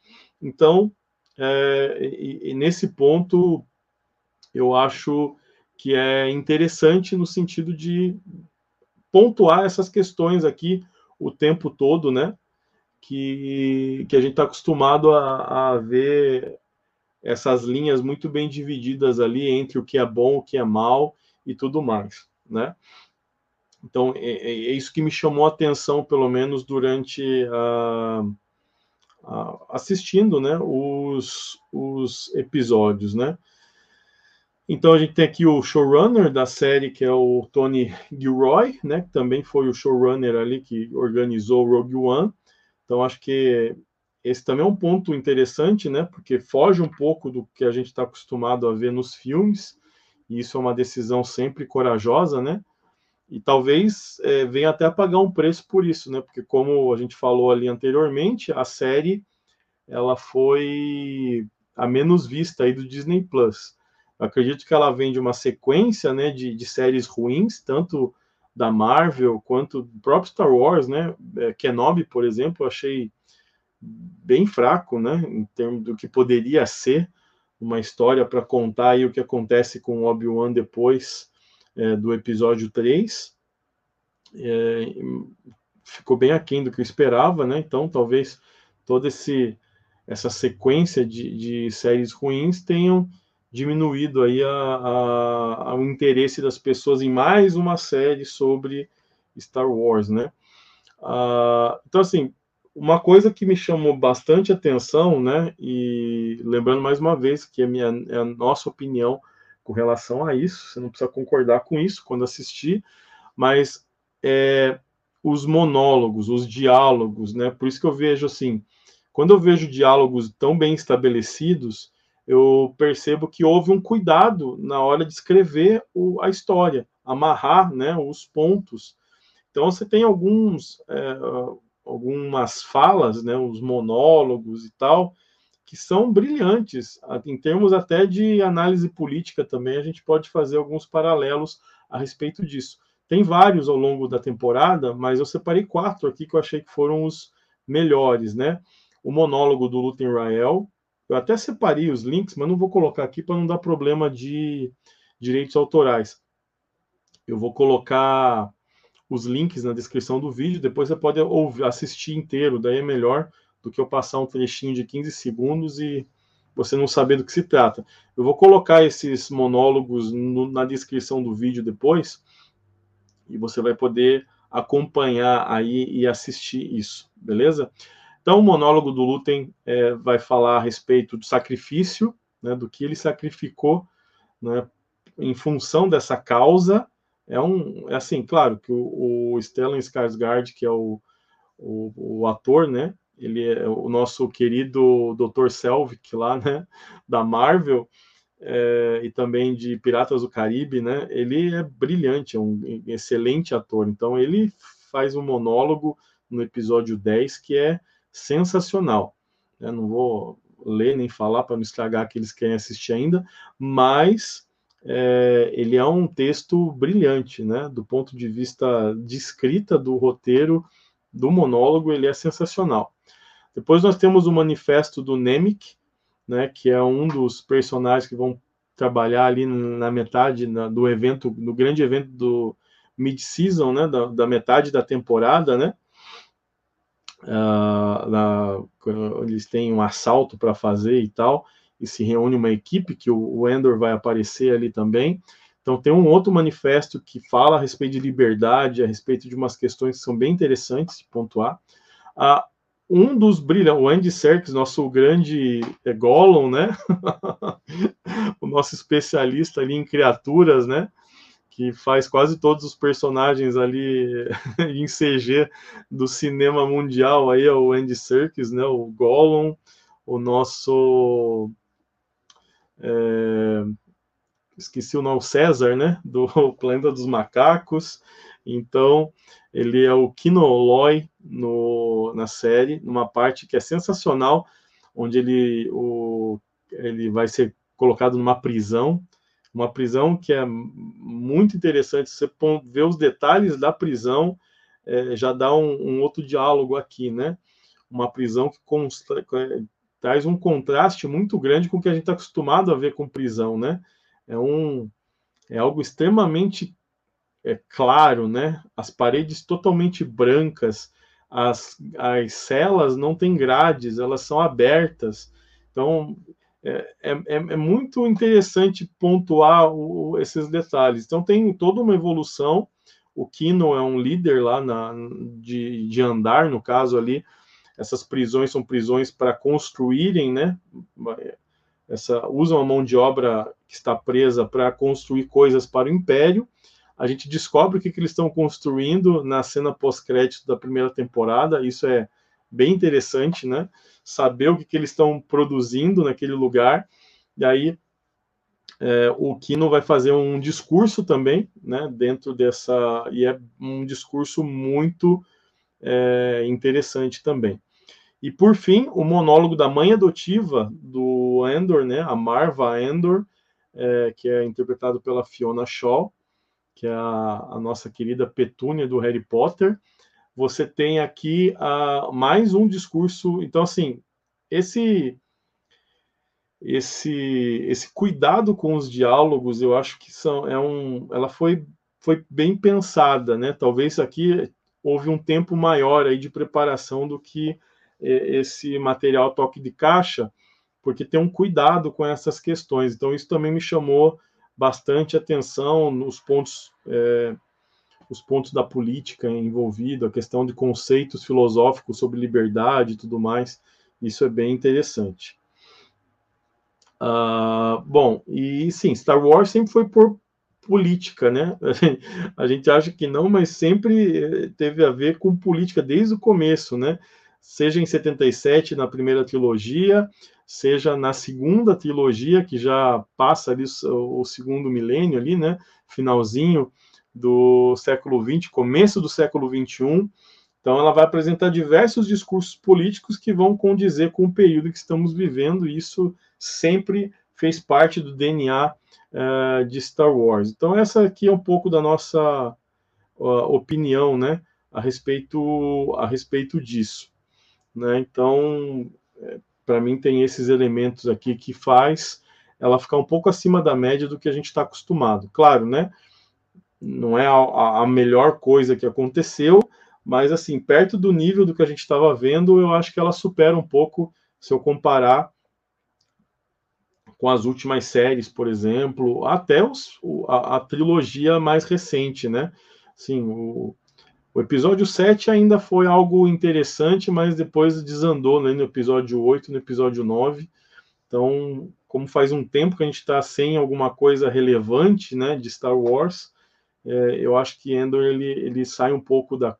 Então, é, e, e nesse ponto, eu acho que é interessante no sentido de pontuar essas questões aqui o tempo todo, né? Que, que a gente está acostumado a, a ver essas linhas muito bem divididas ali entre o que é bom, o que é mal e tudo mais, né? Então, é, é, é isso que me chamou a atenção, pelo menos durante a, a, assistindo, né, os, os episódios, né? Então a gente tem aqui o showrunner da série, que é o Tony Gilroy, né, que também foi o showrunner ali que organizou o Rogue One. Então acho que esse também é um ponto interessante, né, porque foge um pouco do que a gente está acostumado a ver nos filmes, e isso é uma decisão sempre corajosa, né, e talvez é, venha até a pagar um preço por isso, né, porque como a gente falou ali anteriormente, a série ela foi a menos vista aí do Disney Plus acredito que ela vem de uma sequência né, de, de séries ruins, tanto da Marvel quanto do próprio Star Wars, né? É, Kenobi, por exemplo, eu achei bem fraco, né? Em termos do que poderia ser uma história para contar aí o que acontece com Obi-Wan depois é, do episódio 3. É, ficou bem aquém do que eu esperava, né? Então, talvez toda esse, essa sequência de, de séries ruins tenham diminuído aí a, a, o interesse das pessoas em mais uma série sobre Star Wars, né? Ah, então, assim, uma coisa que me chamou bastante atenção, né? E lembrando mais uma vez que a, minha, é a nossa opinião com relação a isso, você não precisa concordar com isso quando assistir, mas é, os monólogos, os diálogos, né? Por isso que eu vejo assim, quando eu vejo diálogos tão bem estabelecidos, eu percebo que houve um cuidado na hora de escrever o, a história, amarrar né, os pontos. Então você tem alguns, é, algumas falas, né, os monólogos e tal, que são brilhantes, em termos até de análise política também, a gente pode fazer alguns paralelos a respeito disso. Tem vários ao longo da temporada, mas eu separei quatro aqui que eu achei que foram os melhores, né? O monólogo do Luten Rael, eu até separei os links, mas não vou colocar aqui para não dar problema de direitos autorais. Eu vou colocar os links na descrição do vídeo, depois você pode ouvir, assistir inteiro, daí é melhor do que eu passar um trechinho de 15 segundos e você não saber do que se trata. Eu vou colocar esses monólogos no, na descrição do vídeo depois, e você vai poder acompanhar aí e assistir isso, beleza? Então, o monólogo do Lutem é, vai falar a respeito do sacrifício, né, do que ele sacrificou né, em função dessa causa. É um, é assim, claro que o, o Stellan Skarsgård, que é o, o, o, ator, né, ele é o nosso querido Dr. Selvig lá, né, da Marvel, é, e também de Piratas do Caribe, né? Ele é brilhante, é um excelente ator. Então ele faz um monólogo no episódio 10 que é sensacional. Eu não vou ler nem falar para não estragar aqueles que querem assistir ainda, mas é, ele é um texto brilhante, né? Do ponto de vista de escrita do roteiro, do monólogo, ele é sensacional. Depois nós temos o manifesto do Nemec, né, que é um dos personagens que vão trabalhar ali na metade na, do evento, no grande evento do mid-season, né, da, da, metade da temporada, né, uh, na, eles têm um assalto para fazer e tal, e se reúne uma equipe que o, o Endor vai aparecer ali também. Então tem um outro manifesto que fala a respeito de liberdade, a respeito de umas questões que são bem interessantes de pontuar. Uh, um dos brilhantes, o Andy Serkis, nosso grande é, Gollum, né? [LAUGHS] o nosso especialista ali em criaturas, né? Que faz quase todos os personagens ali [LAUGHS] em CG do cinema mundial, aí é o Andy Serkis, né? O Gollum, o nosso... É, esqueci o nome, César, né? Do [LAUGHS] Planeta dos Macacos. Então, ele é o Kinoloy no, na série, numa parte que é sensacional, onde ele, o, ele vai ser colocado numa prisão, uma prisão que é muito interessante. Você ver os detalhes da prisão, é, já dá um, um, outro diálogo aqui, né? Uma prisão que consta, traz um contraste muito grande com o que a gente está acostumado a ver com prisão, né? É um é algo extremamente é, claro, né? As paredes totalmente brancas, as, as celas não têm grades, elas são abertas. Então, é, é, é, é muito interessante pontuar o, esses detalhes. Então, tem toda uma evolução. O Kino é um líder lá na, de, de andar, no caso ali. Essas prisões são prisões para construírem, né? Essa, usam a mão de obra que está presa para construir coisas para o império a gente descobre o que, que eles estão construindo na cena pós-crédito da primeira temporada. Isso é bem interessante, né? Saber o que, que eles estão produzindo naquele lugar. E aí é, o Kino vai fazer um discurso também, né? Dentro dessa. E é um discurso muito é, interessante também. E por fim, o monólogo da mãe adotiva do Endor, né? A Marva Endor, é, que é interpretado pela Fiona Shaw que é a, a nossa querida Petúnia do Harry Potter. Você tem aqui uh, mais um discurso. Então, assim, esse esse esse cuidado com os diálogos, eu acho que são é um, ela foi foi bem pensada, né? Talvez aqui houve um tempo maior aí de preparação do que é, esse material toque de caixa, porque tem um cuidado com essas questões. Então isso também me chamou bastante atenção nos pontos, é, os pontos da política envolvida, a questão de conceitos filosóficos sobre liberdade e tudo mais. Isso é bem interessante. Uh, bom, e sim, Star Wars sempre foi por política, né? [LAUGHS] A gente acha que não, mas sempre teve a ver com política desde o começo, né? seja em 77 na primeira trilogia, seja na segunda trilogia que já passa ali o, o segundo milênio ali, né, finalzinho do século 20, começo do século 21. Então, ela vai apresentar diversos discursos políticos que vão condizer com o período que estamos vivendo, e isso sempre fez parte do DNA uh, de Star Wars. Então, essa aqui é um pouco da nossa uh, opinião, né, a respeito, a respeito disso. Né? Então, é, para mim, tem esses elementos aqui que faz ela ficar um pouco acima da média do que a gente está acostumado. Claro, né? Não é a, a melhor coisa que aconteceu, mas assim, perto do nível do que a gente estava vendo, eu acho que ela supera um pouco se eu comparar com as últimas séries, por exemplo, até os, a, a, trilogia mais recente, né? Sim, o, o, episódio 7 ainda foi algo interessante, mas depois desandou né, no episódio 8, no episódio 9. Então, como faz um tempo que a gente está sem alguma coisa relevante né, de Star Wars, é, eu acho que Endor ele, ele sai um pouco da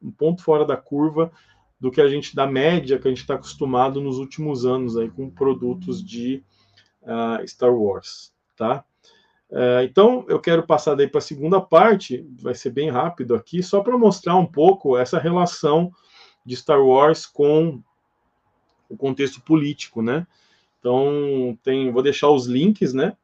um ponto fora da curva do que a gente da média que a gente está acostumado nos últimos anos aí com produtos de uh, Star Wars, tá? Uh, então eu quero passar daí para a segunda parte, vai ser bem rápido aqui, só para mostrar um pouco essa relação de Star Wars com o contexto político, né? Então tem, vou deixar os links, né?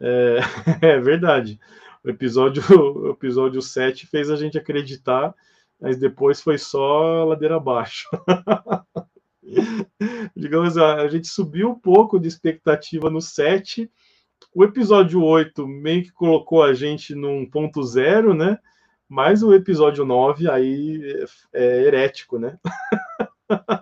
É, [LAUGHS] é verdade. O episódio, o [LAUGHS] episódio 7 fez a gente acreditar, mas depois foi só ladeira abaixo. [LAUGHS] Digamos, a gente subiu um pouco de expectativa no 7. O episódio 8 meio que colocou a gente num ponto zero, né? Mas o episódio 9 aí é, é herético, né? [LAUGHS]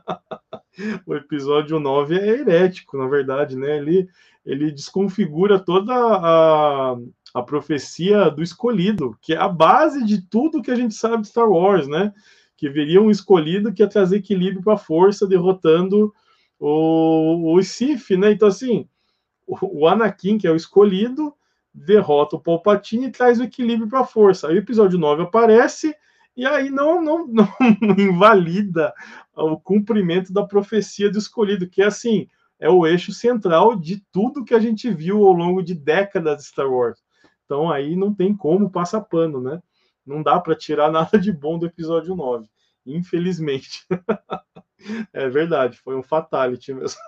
[LAUGHS] o episódio 9 é herético, na verdade, né? Ele, ele desconfigura toda a, a profecia do escolhido, que é a base de tudo que a gente sabe de Star Wars, né? Que viria um escolhido que ia trazer equilíbrio para a força, derrotando o, o Sif, né? Então, assim, o, o Anakin, que é o escolhido, derrota o Palpatine e traz o equilíbrio para a força. Aí o episódio 9 aparece e aí não, [LAUGHS] não, não invalida o cumprimento da profecia do escolhido, que é assim, é o eixo central de tudo que a gente viu ao longo de décadas de Star Wars. Então aí não tem como passar pano, né? Não dá para tirar [LAUGHS] nada de bom do episódio 9, infelizmente. [LAUGHS] é verdade, foi um fatality mesmo.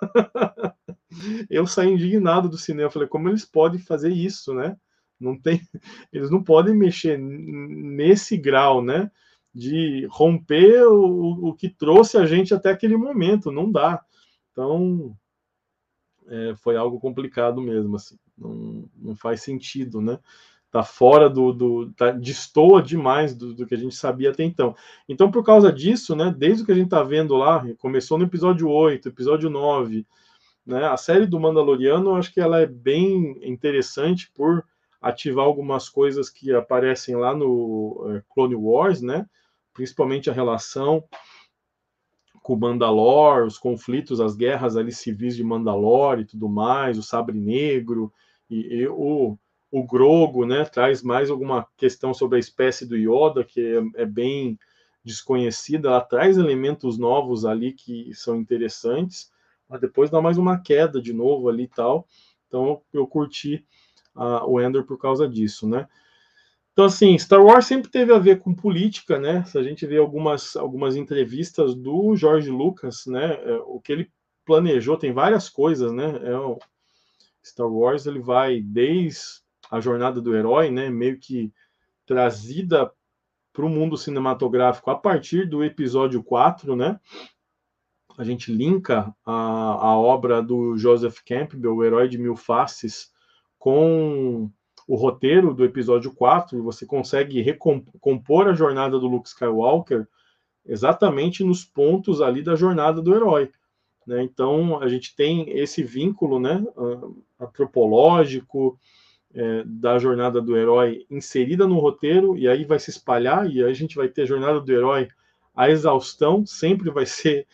eu saí indignado do cinema, falei, como eles podem fazer isso, né? Não tem, [LAUGHS] eles não podem mexer nesse grau, né? De romper o, o que trouxe a gente até aquele momento, não dá. Então, é, foi algo complicado mesmo, assim, não, não faz sentido, né? Tá fora do, do tá, destoa demais do, do, que a gente sabia até então. Então, por causa disso, né, desde o que a gente tá vendo lá, começou no episódio 8, episódio 9, né, a série do Mandaloriano, eu acho que ela é bem interessante por ativar algumas coisas que aparecem lá no é, Clone Wars, né, principalmente a relação com Mandalor, os conflitos, as guerras ali civis de Mandalor e tudo mais, o Sabre Negro e, e o, o Grogo, né, traz mais alguma questão sobre a espécie do Yoda, que é, é bem desconhecida, ela traz elementos novos ali que são interessantes, mas depois dá mais uma queda de novo ali e tal, então eu curti o Ender por causa disso, né. Então, assim, Star Wars sempre teve a ver com política, né? Se a gente vê algumas, algumas entrevistas do George Lucas, né? É, o que ele planejou, tem várias coisas, né? É o Star Wars, ele vai desde a jornada do herói, né? Meio que trazida para o mundo cinematográfico a partir do episódio 4, né? A gente linka a, a obra do Joseph Campbell, o herói de mil faces, com o roteiro do episódio 4 e você consegue recompor a jornada do Luke Skywalker exatamente nos pontos ali da jornada do herói. Né? Então, a gente tem esse vínculo né, antropológico é, da jornada do herói inserida no roteiro, e aí vai se espalhar, e aí a gente vai ter a jornada do herói a exaustão, sempre vai ser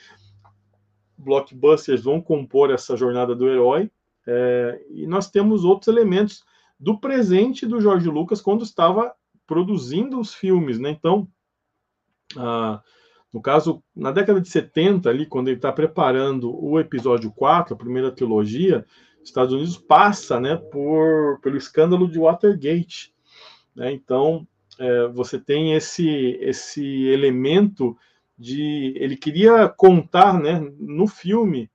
[LAUGHS] blockbusters vão compor essa jornada do herói, é, e nós temos outros elementos do presente do Jorge Lucas quando estava produzindo os filmes, né? Então, ah, No caso, na década de 70, ali, quando ele está preparando o episódio 4, a primeira trilogia, Estados Unidos passa né, por, pelo escândalo de Watergate. Né? Então, é, você tem esse, esse elemento de. Ele queria contar né, no filme,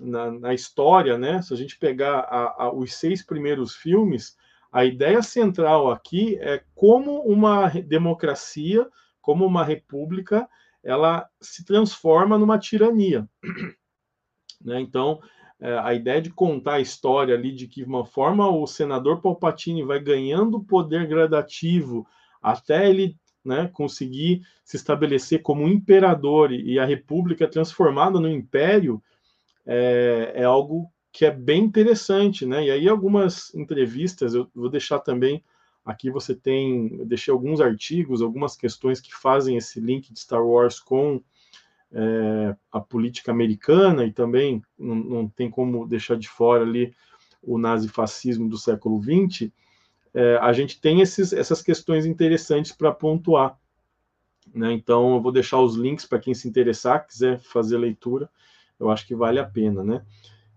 na, na história, né, se a gente pegar a, a, os seis primeiros filmes, a ideia central aqui é como uma democracia, como uma república, ela se transforma numa tirania. [CLEARS THROAT] Né? Então, é, a ideia de contar a história ali de que uma forma o senador Palpatine vai ganhando poder gradativo até ele né, conseguir se estabelecer como imperador e a república transformada no império é, é algo que é bem interessante, né? E aí algumas entrevistas eu vou deixar também Aqui você tem, eu deixei alguns artigos, algumas questões que fazem esse link de Star Wars com é, a política americana e também não, não, tem como deixar de fora ali o nazifascismo do século XX. É, a gente tem esses, essas questões interessantes para pontuar. Né? Então, eu vou deixar os links para quem se interessar, quiser fazer leitura, eu acho que vale a pena. Né?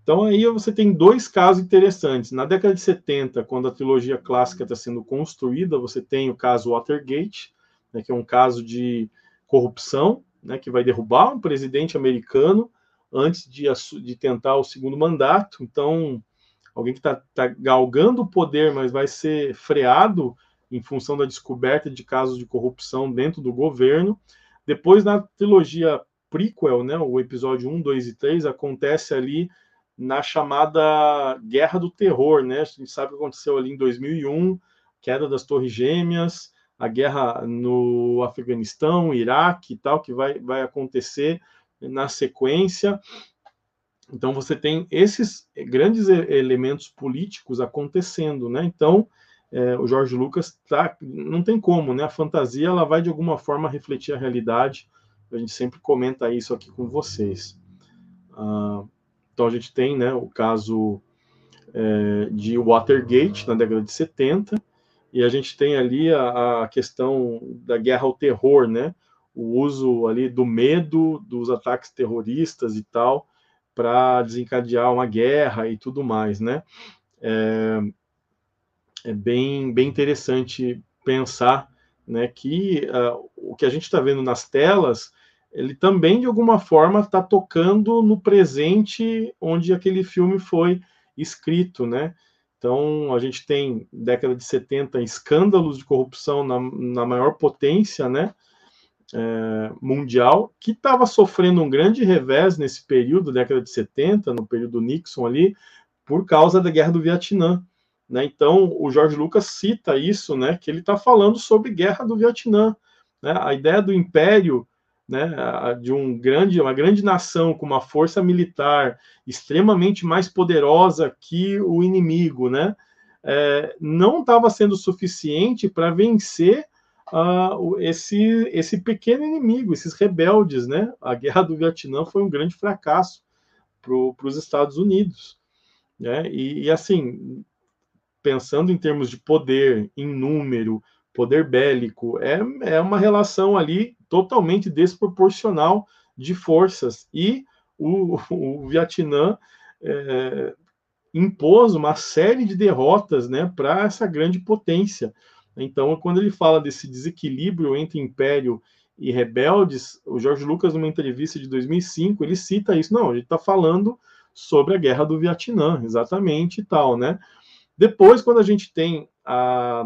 Então aí você tem dois casos interessantes. Na década de 70, quando a trilogia clássica está sendo construída, você tem o caso Watergate, né, que é um caso de corrupção, né, que vai derrubar um presidente americano antes de, de tentar o segundo mandato. Então, alguém que está tá galgando o poder, mas vai ser freado em função da descoberta de casos de corrupção dentro do governo. Depois, na trilogia prequel, né, o episódio 1, 2 e 3, acontece ali na chamada Guerra do Terror, né? A gente sabe o que aconteceu ali em 2001, queda das Torres Gêmeas, a guerra no Afeganistão, Iraque e tal, que vai, vai acontecer na sequência. Então você tem esses grandes elementos políticos acontecendo, né? Então é, o Jorge Lucas tá, não tem como, né? A fantasia ela vai de alguma forma refletir a realidade. A gente sempre comenta isso aqui com vocês. Uh, então a gente tem né, o caso é, de Watergate na década de 70, e a gente tem ali a, a, questão da guerra ao terror, né? O uso ali do medo dos ataques terroristas e tal para desencadear uma guerra e tudo mais, né? É, é bem, bem interessante pensar né, que uh, o que a gente está vendo nas telas ele também, de alguma forma, está tocando no presente onde aquele filme foi escrito, né? Então, a gente tem, década de 70, escândalos de corrupção na, na maior potência, né? É, mundial, que estava sofrendo um grande revés nesse período, década de 70, no período Nixon ali, por causa da guerra do Vietnã. Né? Então, o George Lucas cita isso, né? Que ele está falando sobre guerra do Vietnã. Né? A ideia do império né, de um grande, uma grande nação com uma força militar extremamente mais poderosa que o inimigo, né, é, não estava sendo suficiente para vencer uh, esse, esse pequeno inimigo, esses rebeldes, né? A guerra do Vietnã foi um grande fracasso para os Estados Unidos, né? E, e assim, pensando em termos de poder, em número, poder bélico, é, é uma relação ali totalmente desproporcional de forças. E o, o Vietnã é, impôs uma série de derrotas né, para essa grande potência. Então, quando ele fala desse desequilíbrio entre império e rebeldes, o George Lucas, numa entrevista de 2005, ele cita isso. Não, a gente está falando sobre a guerra do Vietnã, exatamente e tal, né? Depois, quando a gente tem a,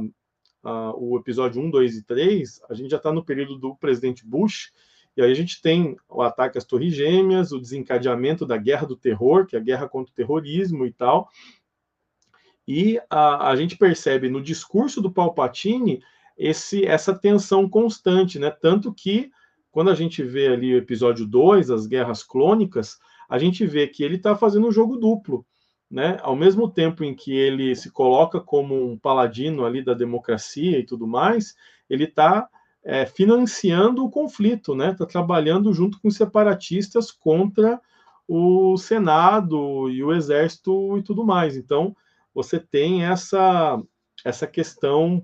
uh, o episódio 1, 2 e 3, a gente já está no período do presidente Bush, e aí a gente tem o ataque às Torres Gêmeas, o desencadeamento da guerra do terror, que é a guerra contra o terrorismo e tal. E a, a gente percebe no discurso do Palpatine esse, essa tensão constante, né? Tanto que quando a gente vê ali o episódio 2, as guerras clônicas, a gente vê que ele está fazendo um jogo duplo né, ao mesmo tempo em que ele se coloca como um paladino ali da democracia e tudo mais, ele está é, financiando o conflito, né? Está trabalhando junto com separatistas contra o Senado e o Exército e tudo mais. Então, você tem essa essa questão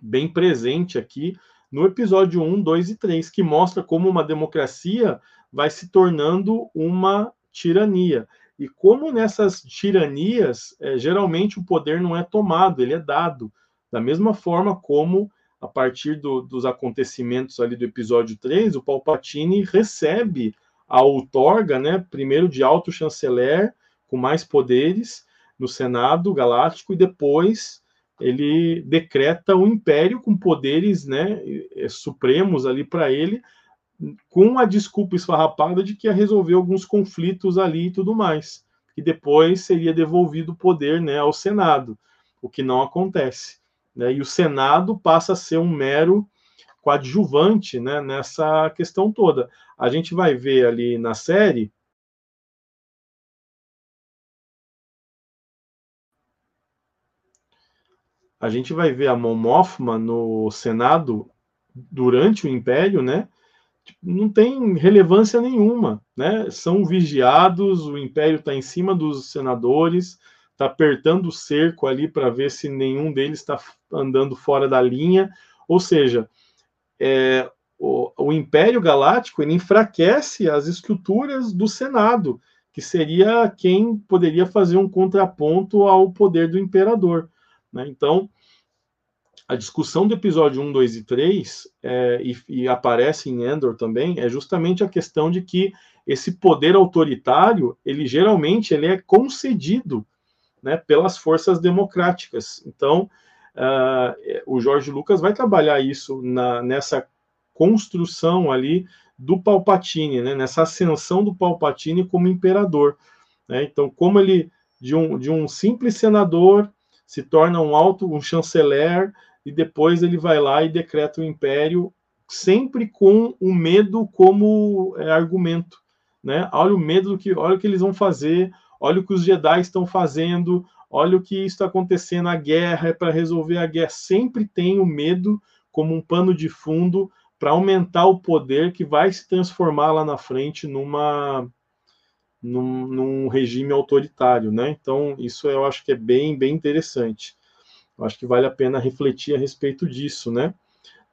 bem presente aqui no episódio 1, 2 e 3, que mostra como uma democracia vai se tornando uma tirania. E como nessas tiranias, é, geralmente o poder não é tomado, ele é dado. Da mesma forma como, a partir do, dos acontecimentos ali do episódio 3, o Palpatine recebe a outorga, né, primeiro de alto chanceler, com mais poderes no Senado Galáctico, e depois ele decreta o império com poderes né, supremos ali para ele, com a desculpa esfarrapada de que ia resolver alguns conflitos ali e tudo mais. E depois seria devolvido o poder né, ao Senado, o que não acontece. Né? E o Senado passa a ser um mero coadjuvante né, nessa questão toda. A gente vai ver ali na série. A gente vai ver a Mon no Senado durante o Império, né? Não tem relevância nenhuma, né? São vigiados, o império está em cima dos senadores, está apertando o cerco ali para ver se nenhum deles está andando fora da linha. Ou seja, é, o, o, Império Galáctico ele enfraquece as estruturas do Senado, que seria quem poderia fazer um contraponto ao poder do imperador. Né? Então, a discussão do episódio 1, 2 e 3, é, e, e, aparece em Endor também, é justamente a questão de que esse poder autoritário, ele geralmente ele é concedido né, pelas forças democráticas. Então, uh, o Jorge Lucas vai trabalhar isso na, nessa construção ali do Palpatine, né, nessa ascensão do Palpatine como imperador. Né? Então, como ele, de um, de um simples senador, se torna um alto, um chanceler, e depois ele vai lá e decreta o império, sempre com o medo como é, argumento. Né? Olha o medo do que, olha o que eles vão fazer, olha o que os Jedi estão fazendo, olha o que está acontecendo, a guerra é para resolver a guerra. Sempre tem o medo como um pano de fundo para aumentar o poder que vai se transformar lá na frente numa num, num regime autoritário, né? Então isso eu acho que é bem bem interessante. Eu acho que vale a pena refletir a respeito disso, né?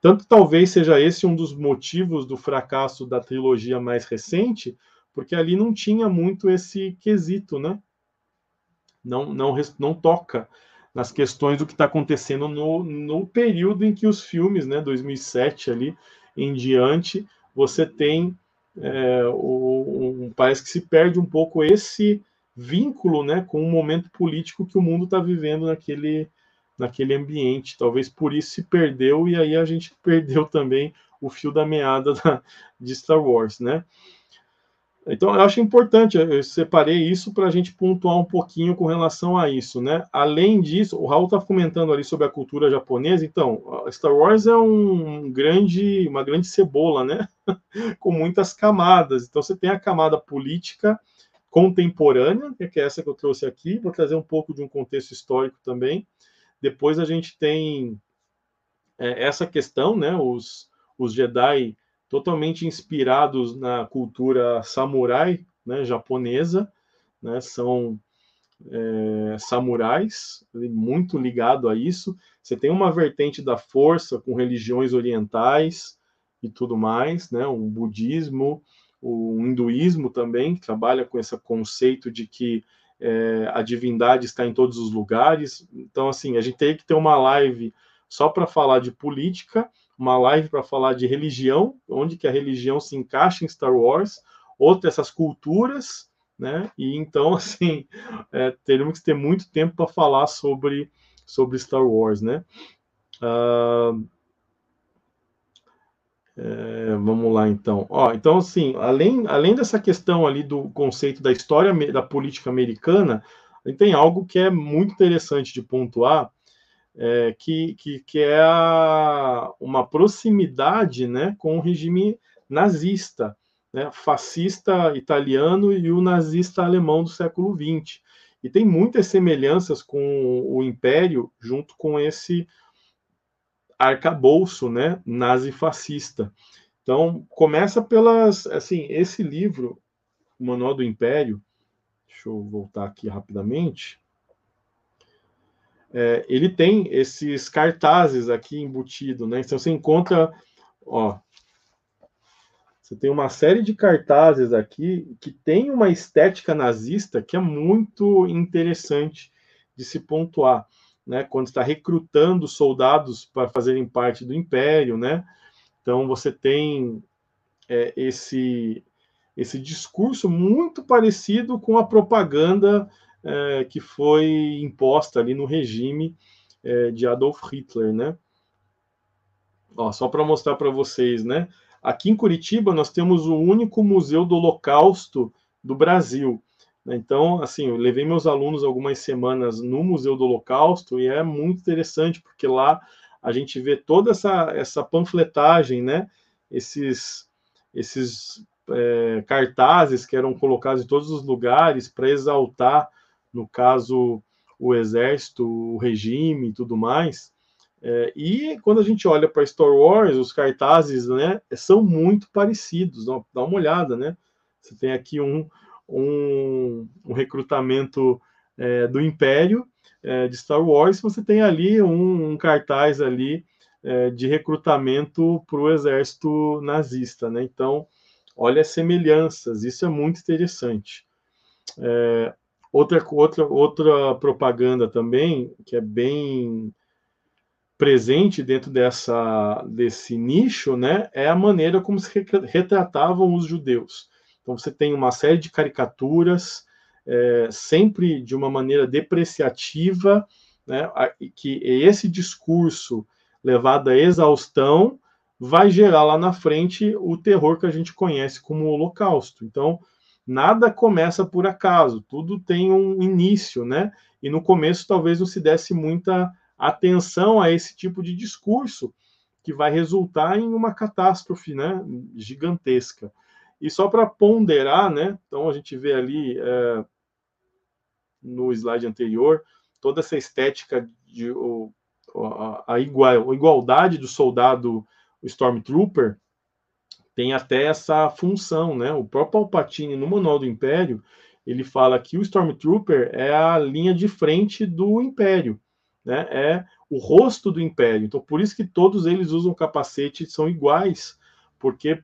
Tanto talvez seja esse um dos motivos do fracasso da trilogia mais recente, porque ali não tinha muito esse quesito, né? Não, não, não toca nas questões do que está acontecendo no, no período em que os filmes, né, 2007 ali em diante, você tem é, o, um, parece que se perde um pouco esse vínculo, né, com o momento político que o mundo está vivendo naquele naquele ambiente. Talvez por isso se perdeu, e aí a gente [LAUGHS] perdeu também o fio da meada da, de Star Wars, né? Então, eu acho importante, eu separei isso para a gente pontuar um pouquinho com relação a isso, né? Além disso, o Raul está comentando ali sobre a cultura japonesa, então, Star Wars é um grande, uma grande cebola, né? [LAUGHS] com muitas camadas. Então, você tem a camada política contemporânea, que é essa que eu trouxe aqui, vou trazer um pouco de um contexto histórico também. Depois a gente tem é, essa questão, né? Os, os Jedi totalmente inspirados na cultura samurai, né? Japonesa, né? São é, samurais, muito ligado a isso. Você tem uma vertente da força com religiões orientais e tudo mais, né? O budismo, o hinduísmo também trabalha com esse conceito de que é, a divindade está em todos os lugares. Então, assim, a gente tem que ter uma live só para falar de política, uma live para falar de religião, onde que a religião se encaixa em Star Wars, outra essas culturas, né? E então, [LAUGHS] assim, é, teremos que ter muito tempo para falar sobre, sobre Star Wars, né? Uh, é, vamos lá, então. Ó, então, assim, além, além dessa questão ali do conceito da história da política americana, tem algo que é muito interessante de pontuar, é, que, que, que, é a, uma proximidade né, com o regime nazista, né, fascista italiano e o nazista alemão do século XX. E tem muitas semelhanças com o Império junto com esse arcabouço, né, nazi-fascista. Então, começa pelas, assim, esse livro, o Manual do Império, deixa eu voltar aqui rapidamente, é, ele tem esses cartazes aqui embutido, né, então você encontra ó, você tem uma série de cartazes aqui que tem uma estética nazista que é muito interessante de se pontuar, né? Quando está recrutando soldados para fazerem parte do império, né? Então você tem é, esse esse discurso muito parecido com a propaganda é, que foi imposta ali no regime é, de Adolf Hitler, né? Ó, só para mostrar para vocês, né? Aqui em Curitiba nós temos o único museu do Holocausto do Brasil. Né? Então, assim, eu levei meus alunos algumas semanas no Museu do Holocausto e é muito interessante porque lá a gente vê toda essa, essa panfletagem, né? Esses, esses é, cartazes que eram colocados em todos os lugares para exaltar, no caso, o exército, o regime e tudo mais. É, e quando a gente olha para Star Wars, os cartazes né, são muito parecidos. Dá, uma olhada, né? Você tem aqui um, um, um recrutamento é, do Império é, de Star Wars, você tem ali um, um cartaz ali é, de recrutamento para o exército nazista, né? Então, olha as semelhanças, isso é muito interessante. É, outra, outra, outra propaganda também, que é bem presente dentro dessa, desse nicho, né, é a maneira como se retratavam os judeus. Então você tem uma série de caricaturas, é, sempre de uma maneira depreciativa, né, que esse discurso levado à exaustão vai gerar lá na frente o terror que a gente conhece como o Holocausto. Então, nada começa por acaso, tudo tem um início, né? E no começo talvez não se desse muita atenção a esse tipo de discurso que vai resultar em uma catástrofe né, gigantesca. E só para ponderar, né, então a gente vê ali é, no slide anterior toda essa estética de o, a, igual, a igualdade do soldado Stormtrooper tem até essa função, né? O próprio Palpatine no Manual do Império ele fala que o Stormtrooper é a linha de frente do Império né, é o rosto do império. Então, por isso que todos eles usam capacete são iguais, porque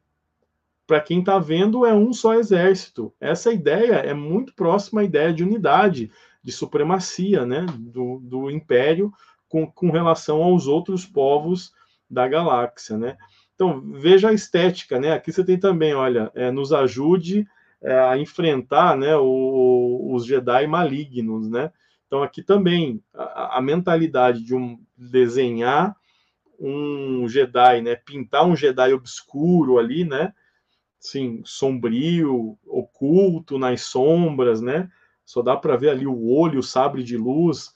para quem está vendo é um só exército. Essa ideia é muito próxima à ideia de unidade, de supremacia, né, do, do império com, com relação aos outros povos da galáxia, né. Então veja a estética, né. Aqui você tem também, olha, é, nos ajude é, a enfrentar, né, o, os Jedi malignos, né. Então, aqui também a, a mentalidade de um desenhar um Jedi, né? Pintar um Jedi obscuro ali, né? Sim, sombrio, oculto nas sombras, né? Só dá para ver ali o olho, o sabre de luz.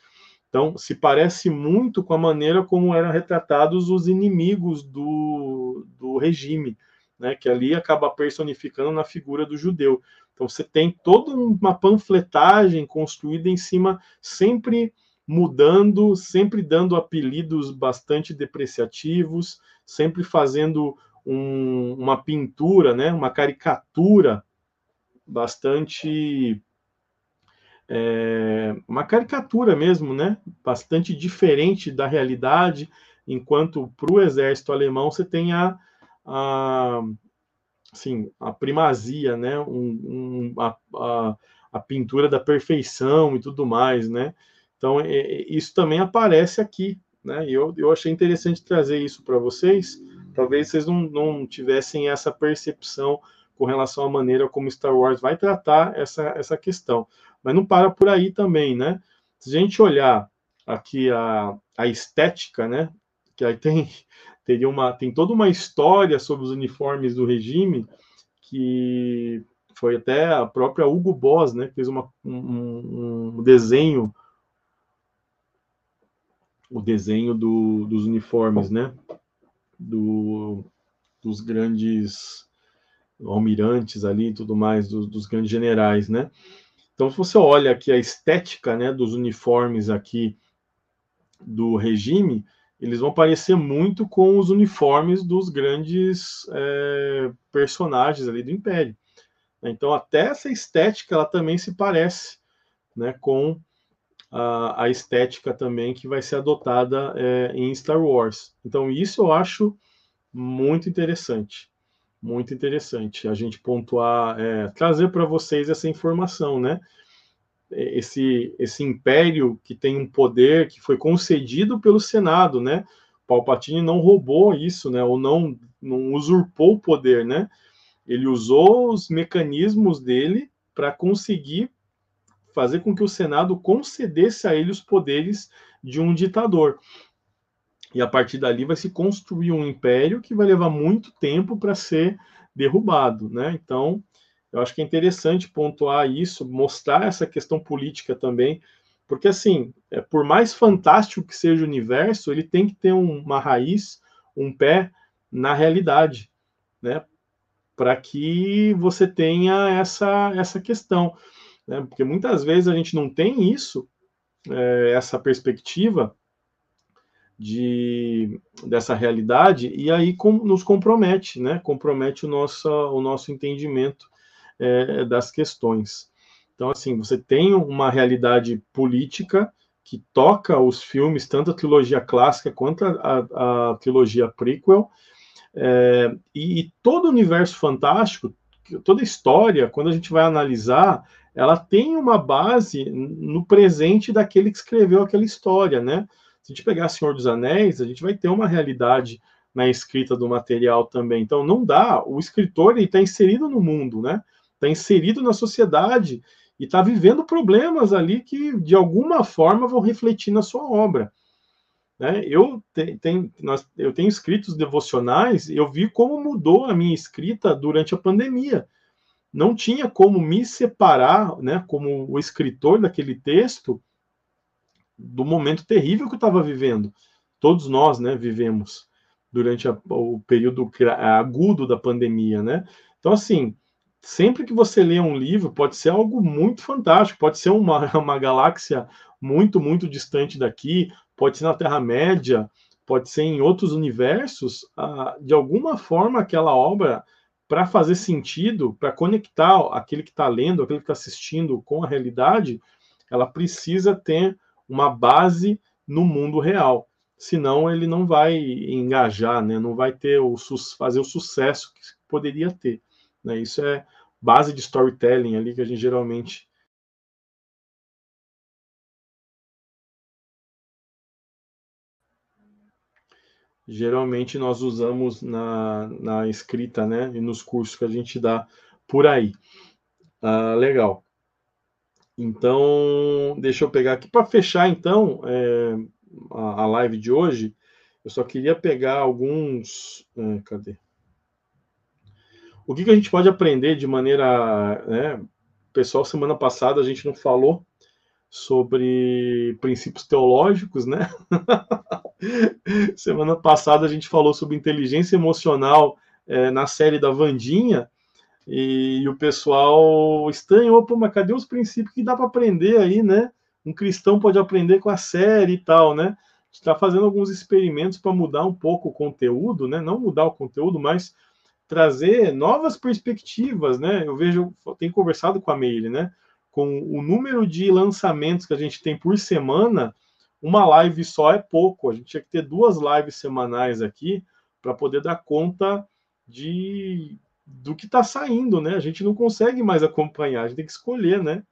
Então, se parece muito com a maneira como eram retratados os inimigos do, do regime, né? Que ali acaba personificando na figura do judeu. Então você tem toda uma panfletagem construída em cima, sempre mudando, sempre dando apelidos bastante depreciativos, sempre fazendo um, uma pintura, né, uma caricatura bastante é, uma caricatura mesmo, né? Bastante diferente da realidade, enquanto para o exército alemão você tem a, a, assim, a primazia, né? Um, um, a, a, a, pintura da perfeição e tudo mais, né? Então, é, é, isso também aparece aqui, né? E eu, eu achei interessante trazer isso para vocês. Talvez vocês não, não tivessem essa percepção com relação à maneira como Star Wars vai tratar essa, essa questão. Mas não para por aí também, né? Se a gente olhar aqui a, a estética, né? Que aí tem [LAUGHS] teria uma, tem toda uma história sobre os uniformes do regime que foi até a própria Hugo Boss, né, que fez uma, um, um desenho, o desenho do, dos uniformes, né, do, dos grandes almirantes ali e tudo mais, dos, dos grandes generais, né. Então, se você olha aqui a estética, né, dos uniformes aqui do regime, eles vão parecer muito com os uniformes dos grandes é, personagens ali do Império. Então, até essa estética ela também se parece né, com a, a estética também que vai ser adotada é, em Star Wars. Então, isso eu acho muito interessante. Muito interessante a gente pontuar, é, trazer para vocês essa informação, né? Esse, esse império que tem um poder que foi concedido pelo Senado, né? Palpatine não roubou isso, né? Ou não, não usurpou o poder, né? Ele usou os mecanismos dele para conseguir fazer com que o Senado concedesse a ele os poderes de um ditador. E a partir dali vai se construir um império que vai levar muito tempo para ser derrubado, né? Então, eu acho que é interessante pontuar isso, mostrar essa questão política também, porque assim, é, por mais fantástico que seja o universo, ele tem que ter um, uma raiz, um pé na realidade, né? Para que você tenha essa essa questão né? Porque muitas vezes a gente não tem isso, é, essa perspectiva de, dessa realidade, e aí com, nos compromete, né? Compromete o nosso, o nosso entendimento é, das questões. Então, assim, você tem uma realidade política que toca os filmes, tanto a trilogia clássica quanto a, a, a trilogia prequel, é, e, e, todo o universo fantástico, toda história, quando a gente vai analisar, ela tem uma base no presente daquele que escreveu aquela história, né? Se a gente pegar Senhor dos Anéis, a gente vai ter uma realidade na escrita do material também. Então, não dá. O escritor está inserido no mundo, né? Está inserido na sociedade e está vivendo problemas ali que, de alguma forma, vão refletir na sua obra. Né? Eu, te, tem, nós, eu tenho escritos devocionais, eu vi como mudou a minha escrita durante a pandemia não tinha como me separar, né, como o escritor daquele texto, do momento terrível que eu estava vivendo. Todos nós, né, vivemos durante a, o período agudo da pandemia, né? Então, assim, sempre que você lê um livro, pode ser algo muito fantástico, pode ser uma, [LAUGHS] uma galáxia muito, muito distante daqui, pode ser na Terra-média, pode ser em outros universos, ah, de alguma forma aquela obra para fazer sentido, para conectar aquele que está lendo, aquele que está assistindo com a realidade, ela precisa ter uma base no mundo real. Senão ele não vai engajar, né? não vai ter o fazer o sucesso que poderia ter. Né? Isso é base de storytelling ali que a gente geralmente geralmente nós usamos na, na escrita, né, e nos cursos que a gente dá por aí. Ah, legal. Então, deixa eu pegar aqui para fechar, então, é, a, a, live de hoje. Eu só queria pegar alguns. É, cadê? O que, que a gente pode aprender de maneira. Né, pessoal, semana passada a gente não falou sobre princípios teológicos, né? [LAUGHS] [LAUGHS] Semana passada a gente falou sobre inteligência emocional é, na série da Vandinha e, e, o pessoal estranhou, pô, mas cadê os princípios que dá para aprender aí, né? Um cristão pode aprender com a série e tal, né? Está fazendo alguns experimentos para mudar um pouco o conteúdo, né? Não mudar o conteúdo, mas trazer novas perspectivas, né? Eu vejo, tenho conversado com a Meire, né? Com o número de lançamentos que a gente tem por semana, uma live só é pouco. A gente tinha que ter duas lives semanais aqui para poder dar conta de do que está saindo, né? A gente não consegue mais acompanhar, a gente tem que escolher, né?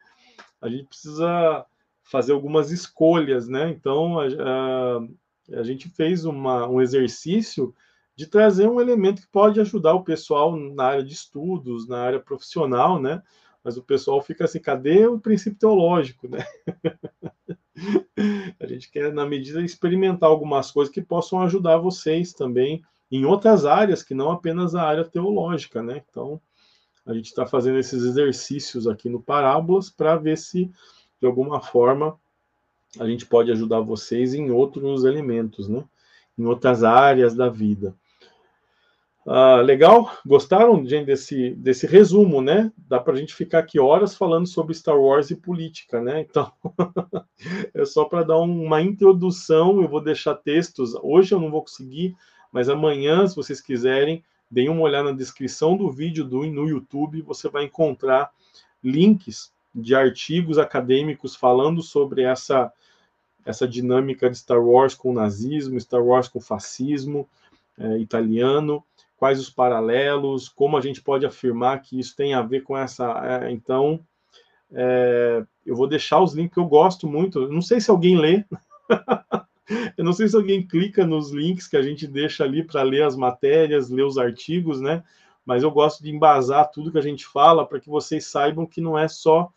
A gente precisa fazer algumas escolhas, né? Então a, a, a gente fez uma, um exercício de trazer um elemento que pode ajudar o pessoal na área de estudos, na área profissional, né? Mas o pessoal fica assim, cadê o princípio teológico, né? [LAUGHS] [LAUGHS] a gente quer, na medida, experimentar algumas coisas que possam ajudar vocês também em outras áreas que não apenas a área teológica, né? Então, a gente está fazendo esses exercícios aqui no Parábolas para ver se, de alguma forma, a gente pode ajudar vocês em outros elementos, né? Em outras áreas da vida. Ah, legal? Gostaram, gente, desse, desse resumo, né? Dá para a gente ficar aqui horas falando sobre Star Wars e política, né? Então, [LAUGHS] é só para dar uma introdução. Eu vou deixar textos. Hoje eu não vou conseguir, mas amanhã, se vocês quiserem, deem uma olhada na descrição do vídeo do, no YouTube. Você vai encontrar links de artigos acadêmicos falando sobre essa, essa dinâmica de Star Wars com o nazismo, Star Wars com o fascismo é, italiano, quais os paralelos, como a gente pode afirmar que isso tem a ver com essa. É, então, é, eu vou deixar os links que eu gosto muito. Não sei se alguém lê. [LAUGHS] eu não sei se alguém clica nos links que a gente deixa ali para ler as matérias, ler os artigos, né? Mas eu gosto de embasar tudo que a gente fala para que vocês saibam que não é só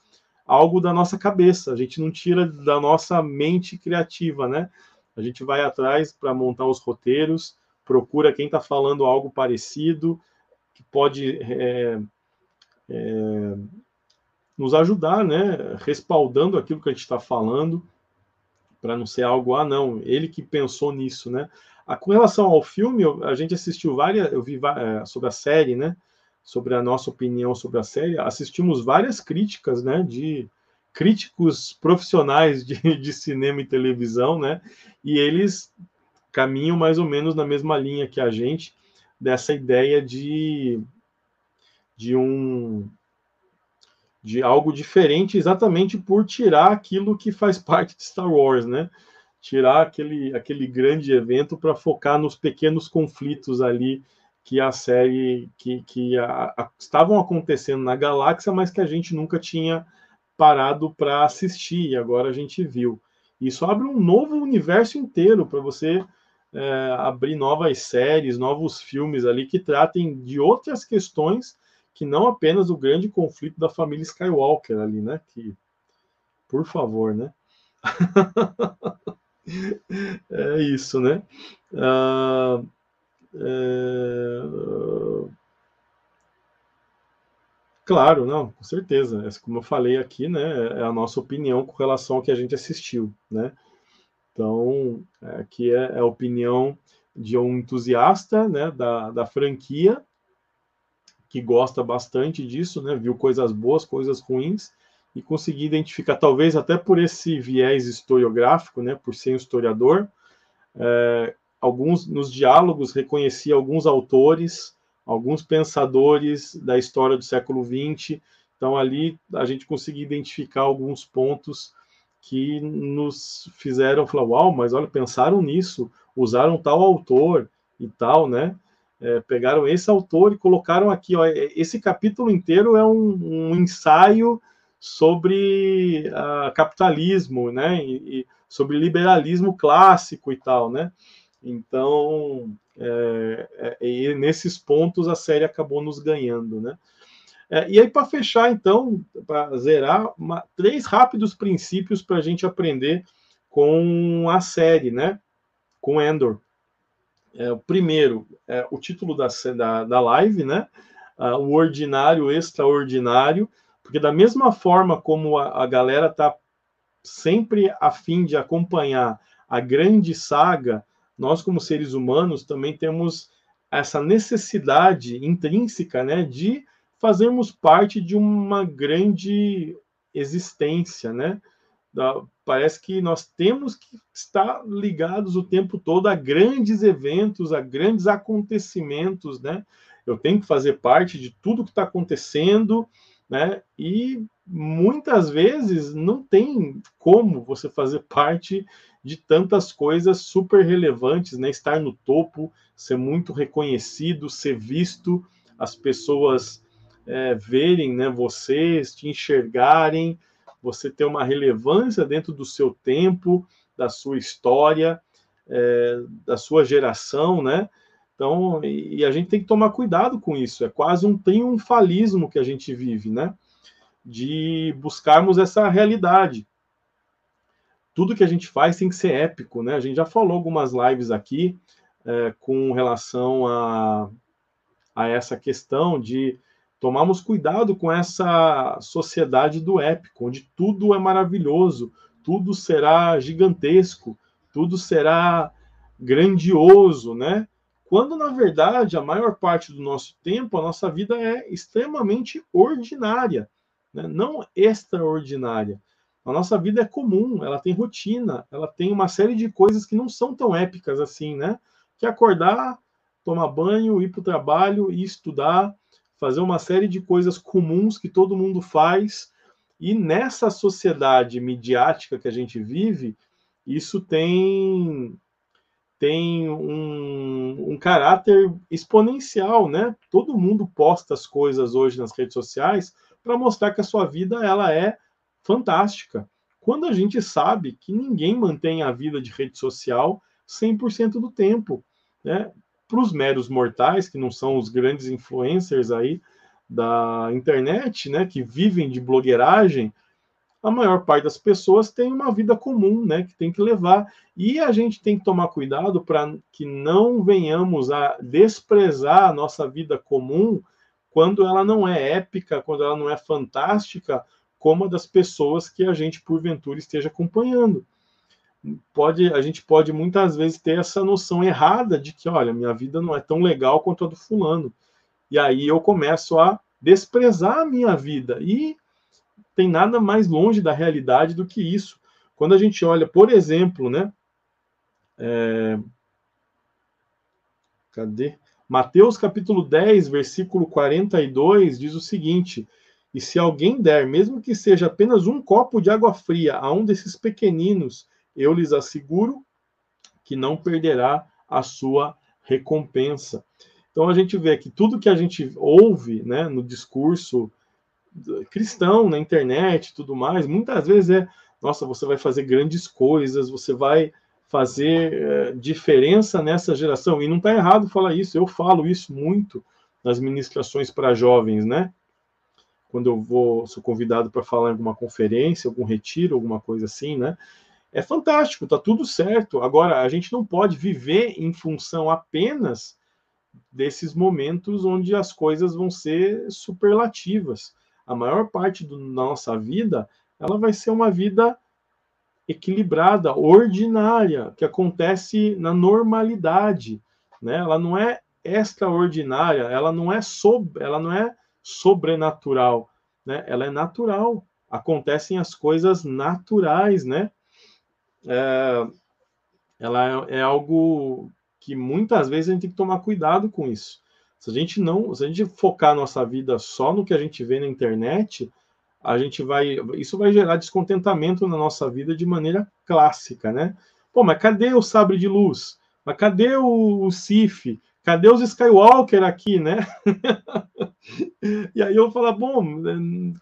algo da nossa cabeça, a gente não tira da nossa mente criativa, né? A gente vai atrás para montar os roteiros, procura quem está falando algo parecido, que pode é, é, nos ajudar, né? Respaldando aquilo que a gente está falando, para não ser algo, ah, não, ele que pensou nisso, né? A, com relação ao filme, a gente assistiu várias, eu vi é, sobre a série, né? Sobre a nossa opinião sobre a série, assistimos várias críticas, né? De críticos profissionais de, de cinema e televisão, né? E eles caminham mais ou menos na mesma linha que a gente, dessa ideia de, de um de algo diferente exatamente por tirar aquilo que faz [LAUGHS] parte de Star Wars, né? Tirar aquele, aquele grande evento para focar nos pequenos conflitos ali que a série que, que a, a, estavam acontecendo na galáxia, mas que a gente nunca tinha parado para assistir e agora a gente viu. Isso abre um novo universo inteiro para você é, abrir novas séries, novos filmes ali que tratem de outras questões que não apenas o grande conflito da família Skywalker ali, né? Que, por favor, né? [LAUGHS] é isso, né? Uh, é... Claro, não, com certeza. Como eu falei aqui, né, é a nossa opinião com relação ao que a gente assistiu, né? Então, aqui é, é a opinião de um entusiasta, né, da, da franquia que gosta bastante disso, né? Viu coisas boas, coisas ruins e conseguir identificar, talvez até por esse viés historiográfico, né? Por ser um historiador, é, alguns nos diálogos reconhecia alguns autores, alguns pensadores da história do século XX. Então ali a gente conseguia identificar alguns pontos que nos fizeram falar, uau, mas olha, pensaram nisso, usaram tal autor e tal, né? é, pegaram esse autor e colocaram aqui. Ó, é, esse capítulo inteiro é um, um ensaio sobre uh, capitalismo, né? E, e, sobre liberalismo clássico e tal, né? Então, é, é, nesses pontos a série acabou nos ganhando, né? É, e aí, para fechar, então, para zerar, uma, três rápidos princípios para a gente aprender com a série, né? Com Endor. É, o primeiro, é, o título da, da, da live, né? Uh, o ordinário, o extraordinário, porque da mesma forma como a, a galera está sempre a fim de acompanhar a grande saga, nós como seres humanos também temos essa necessidade intrínseca, né, de fazermos parte de uma grande existência, né? parece que nós temos que estar ligados o tempo todo a grandes eventos, a grandes acontecimentos, né? Eu tenho que fazer parte de tudo que está acontecendo, né? E muitas vezes não tem como você fazer parte de tantas coisas super relevantes, né? Estar no topo, ser muito reconhecido, ser visto, as pessoas é, verem, né? Vocês te enxergarem, você ter uma relevância dentro do seu tempo, da sua história, é, da sua geração, né? Então, e, e, a gente tem que tomar cuidado com isso. É quase um triunfalismo que a gente vive, né? De buscarmos essa realidade. Tudo que a gente faz tem que ser épico, né? A gente já falou algumas lives aqui é, com relação a, a essa questão de Tomamos cuidado com essa sociedade do épico, onde tudo é maravilhoso, tudo será gigantesco, tudo será grandioso, né? Quando na verdade a maior parte do nosso tempo a nossa vida é extremamente ordinária, né? não extraordinária. A nossa vida é comum, ela tem rotina, ela tem uma série de coisas que não são tão épicas assim, né? Que é acordar, tomar banho, ir para o trabalho e estudar, fazer uma série de coisas comuns que todo mundo faz, e nessa sociedade midiática que a gente vive, isso tem tem um, um, caráter exponencial, né? Todo mundo posta as coisas hoje nas redes sociais para mostrar que a sua vida ela é fantástica. Quando a gente sabe que ninguém mantém a vida de rede social 100% do tempo, né? Para os meros mortais, que não são os grandes influencers aí da internet, né, que vivem de blogueiragem, a maior parte das pessoas tem uma vida comum, né, que tem que levar. E a gente tem que tomar cuidado para que não venhamos a desprezar a nossa vida comum quando ela não é épica, quando ela não é fantástica, como a das pessoas que a gente porventura esteja acompanhando. Pode, a gente pode muitas vezes ter essa noção errada de que, olha, minha vida não é tão legal quanto a do fulano. E aí eu começo a desprezar a minha vida. E tem nada mais longe da realidade do que isso. Quando a gente olha, por exemplo, né? É... Cadê? Mateus capítulo 10, versículo 42 diz o seguinte: E se alguém der, mesmo que seja apenas um copo de água fria a um desses pequeninos, eu lhes asseguro que não perderá a sua recompensa. Então a gente vê que tudo que a gente ouve né, no discurso cristão, na internet tudo mais, muitas vezes é, nossa, você vai fazer grandes coisas, você vai fazer é, diferença nessa geração. E não está errado falar isso, eu falo isso muito nas ministrações para jovens, né? Quando eu vou, sou convidado para falar em alguma conferência, algum retiro, alguma coisa assim, né? É fantástico, tá tudo certo. Agora, a gente não pode viver em função apenas desses momentos onde as coisas vão ser superlativas. A maior parte da nossa vida, ela vai ser uma vida equilibrada, ordinária, que acontece na normalidade, né? Ela não é extraordinária, ela não é sob, ela não é sobrenatural, né? Ela é natural. Acontecem as coisas naturais, né? É, ela é, é algo que muitas vezes a gente tem que tomar cuidado com isso. Se a gente não, se a gente focar nossa vida só no que a gente vê na internet, a gente vai, isso vai gerar descontentamento na nossa vida de maneira clássica, né? Pô, mas cadê o sabre de luz? Mas cadê o, o Sif? Cadê os Skywalker aqui, né? [LAUGHS] e aí eu falo, bom,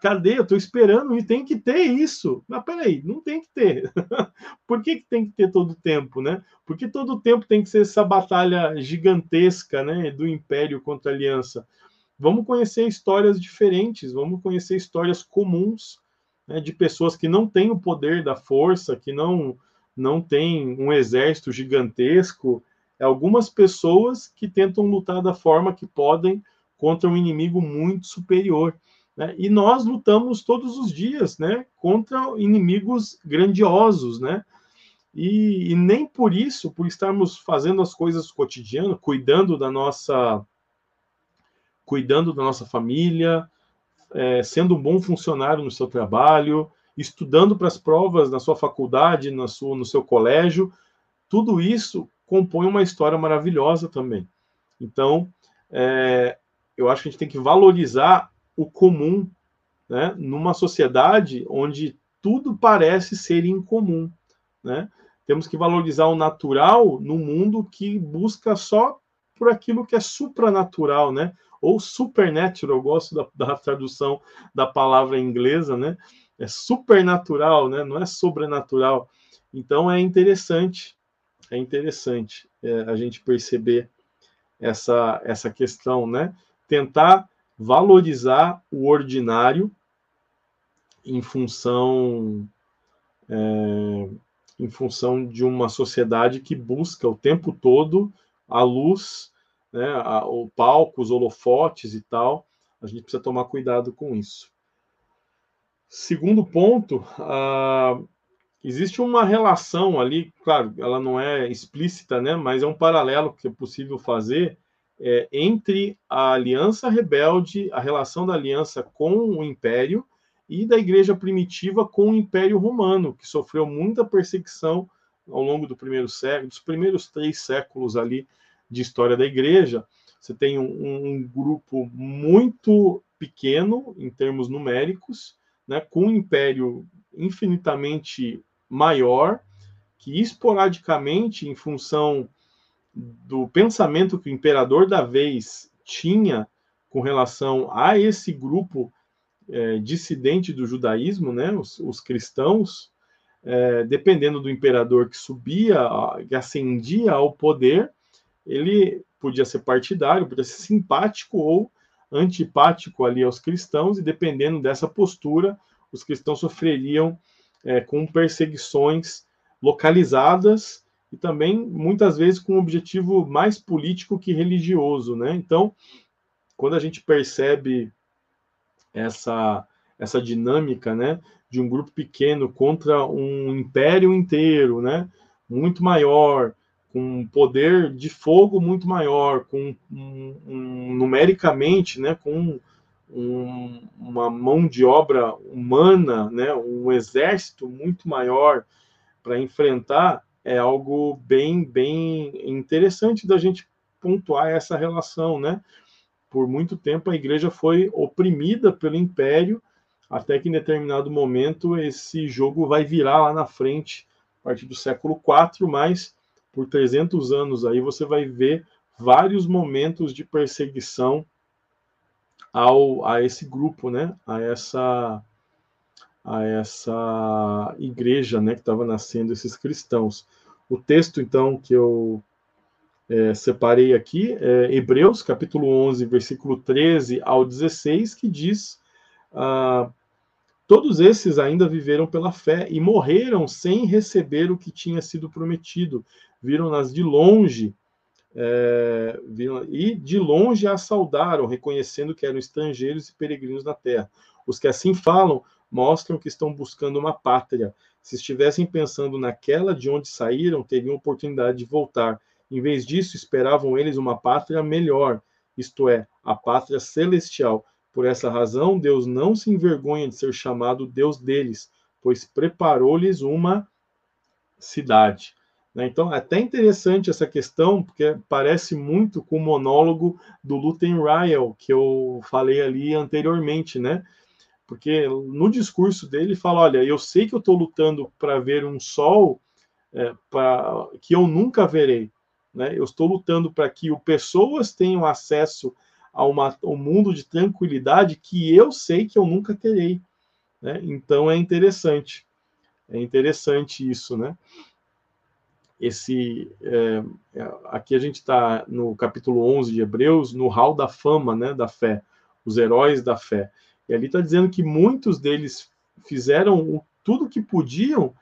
cadê? Eu estou esperando e tem que ter isso. Mas peraí, não tem que ter. [LAUGHS] Por que, que tem que ter todo o tempo, né? Porque todo o tempo tem que ser essa batalha gigantesca, né, do Império contra a Aliança. Vamos conhecer histórias diferentes, vamos conhecer histórias comuns, né, de pessoas que não têm o poder da força, que não não têm um exército gigantesco, é algumas pessoas que tentam lutar da forma que podem contra um inimigo muito superior. Né? E nós lutamos todos os dias né? contra inimigos grandiosos. Né? E, e, nem por isso, por estarmos fazendo as coisas cotidianas, cuidando da nossa cuidando da nossa família, é, sendo um bom funcionário no seu trabalho, estudando para as provas na sua faculdade, na sua, no seu colégio, tudo isso compõe uma história maravilhosa também. Então, é, eu acho que a gente tem que valorizar o comum, né, numa sociedade onde tudo parece ser incomum, né? Temos que valorizar o natural no mundo que busca só por aquilo que é supranatural, né? Ou supernatural, eu gosto da, da tradução da palavra inglesa, né? É supernatural, né? Não é sobrenatural. Então é interessante é interessante é, a gente perceber essa, essa questão, né? Tentar valorizar o ordinário em função é, em função de uma sociedade que busca o tempo todo a luz, né, a, o palco, os holofotes e tal. A gente precisa tomar cuidado com isso. Segundo ponto, a, existe uma relação ali, claro, ela não é explícita, né, mas é um paralelo que é possível fazer é, entre a aliança rebelde, a relação da aliança com o império e da igreja primitiva com o império romano, que sofreu muita perseguição ao longo do primeiro século, dos primeiros três séculos ali de história da igreja. Você tem um, um grupo muito pequeno em termos numéricos, né, com um império infinitamente maior, que esporadicamente, em função do pensamento que o imperador da vez tinha com relação a esse grupo é, dissidente do judaísmo, né, os, os cristãos, é, dependendo do imperador que subia, que ascendia ao poder, ele podia ser partidário, podia ser simpático ou antipático ali aos cristãos, e dependendo dessa postura, os cristãos sofreriam é, com perseguições localizadas e também muitas vezes com um objetivo mais político que religioso, né? Então, quando a gente percebe essa essa dinâmica, né, de um grupo pequeno contra um império inteiro, né, muito maior, com um poder de fogo muito maior, com um, um, numericamente, né, com um, uma mão de obra humana, né, um exército muito maior para enfrentar, é algo bem, bem interessante da gente pontuar essa relação, né? Por muito tempo a igreja foi oprimida pelo império, até que em determinado momento esse jogo vai virar lá na frente, a partir do século IV, mas por 300 anos aí você vai ver vários momentos de perseguição ao a esse grupo, né? A essa a essa igreja, né, que estava nascendo esses cristãos. O texto então que eu é, separei aqui é Hebreus capítulo 11, versículo 13 ao 16, que diz: ah, Todos esses ainda viveram pela fé e morreram sem receber o que tinha sido prometido. Viram-nas de longe é, e de longe a saudaram, reconhecendo que eram estrangeiros e peregrinos na terra. Os que assim falam mostram que estão buscando uma pátria. Se estivessem pensando naquela de onde saíram, teriam oportunidade de voltar. Em vez disso, esperavam eles uma pátria melhor, isto é, a pátria celestial por essa razão, Deus não se envergonha de ser chamado Deus deles, pois preparou-lhes uma cidade. Né? Então, é até interessante essa questão, porque parece muito com o monólogo do Luthen Ryle, que eu falei ali anteriormente, né? Porque no discurso dele ele fala: olha, eu sei que eu estou lutando para ver um sol é, pra, que eu nunca verei. Né? Eu estou lutando para que o pessoas tenham acesso a uma, um mundo de tranquilidade que eu sei que eu nunca terei. Né? Então é interessante. É interessante isso, né? Esse, é, é aqui a gente está no capítulo 11 de Hebreus, no hall da fama, né, da fé, os heróis da fé. E ali está dizendo que muitos deles fizeram tudo o que podiam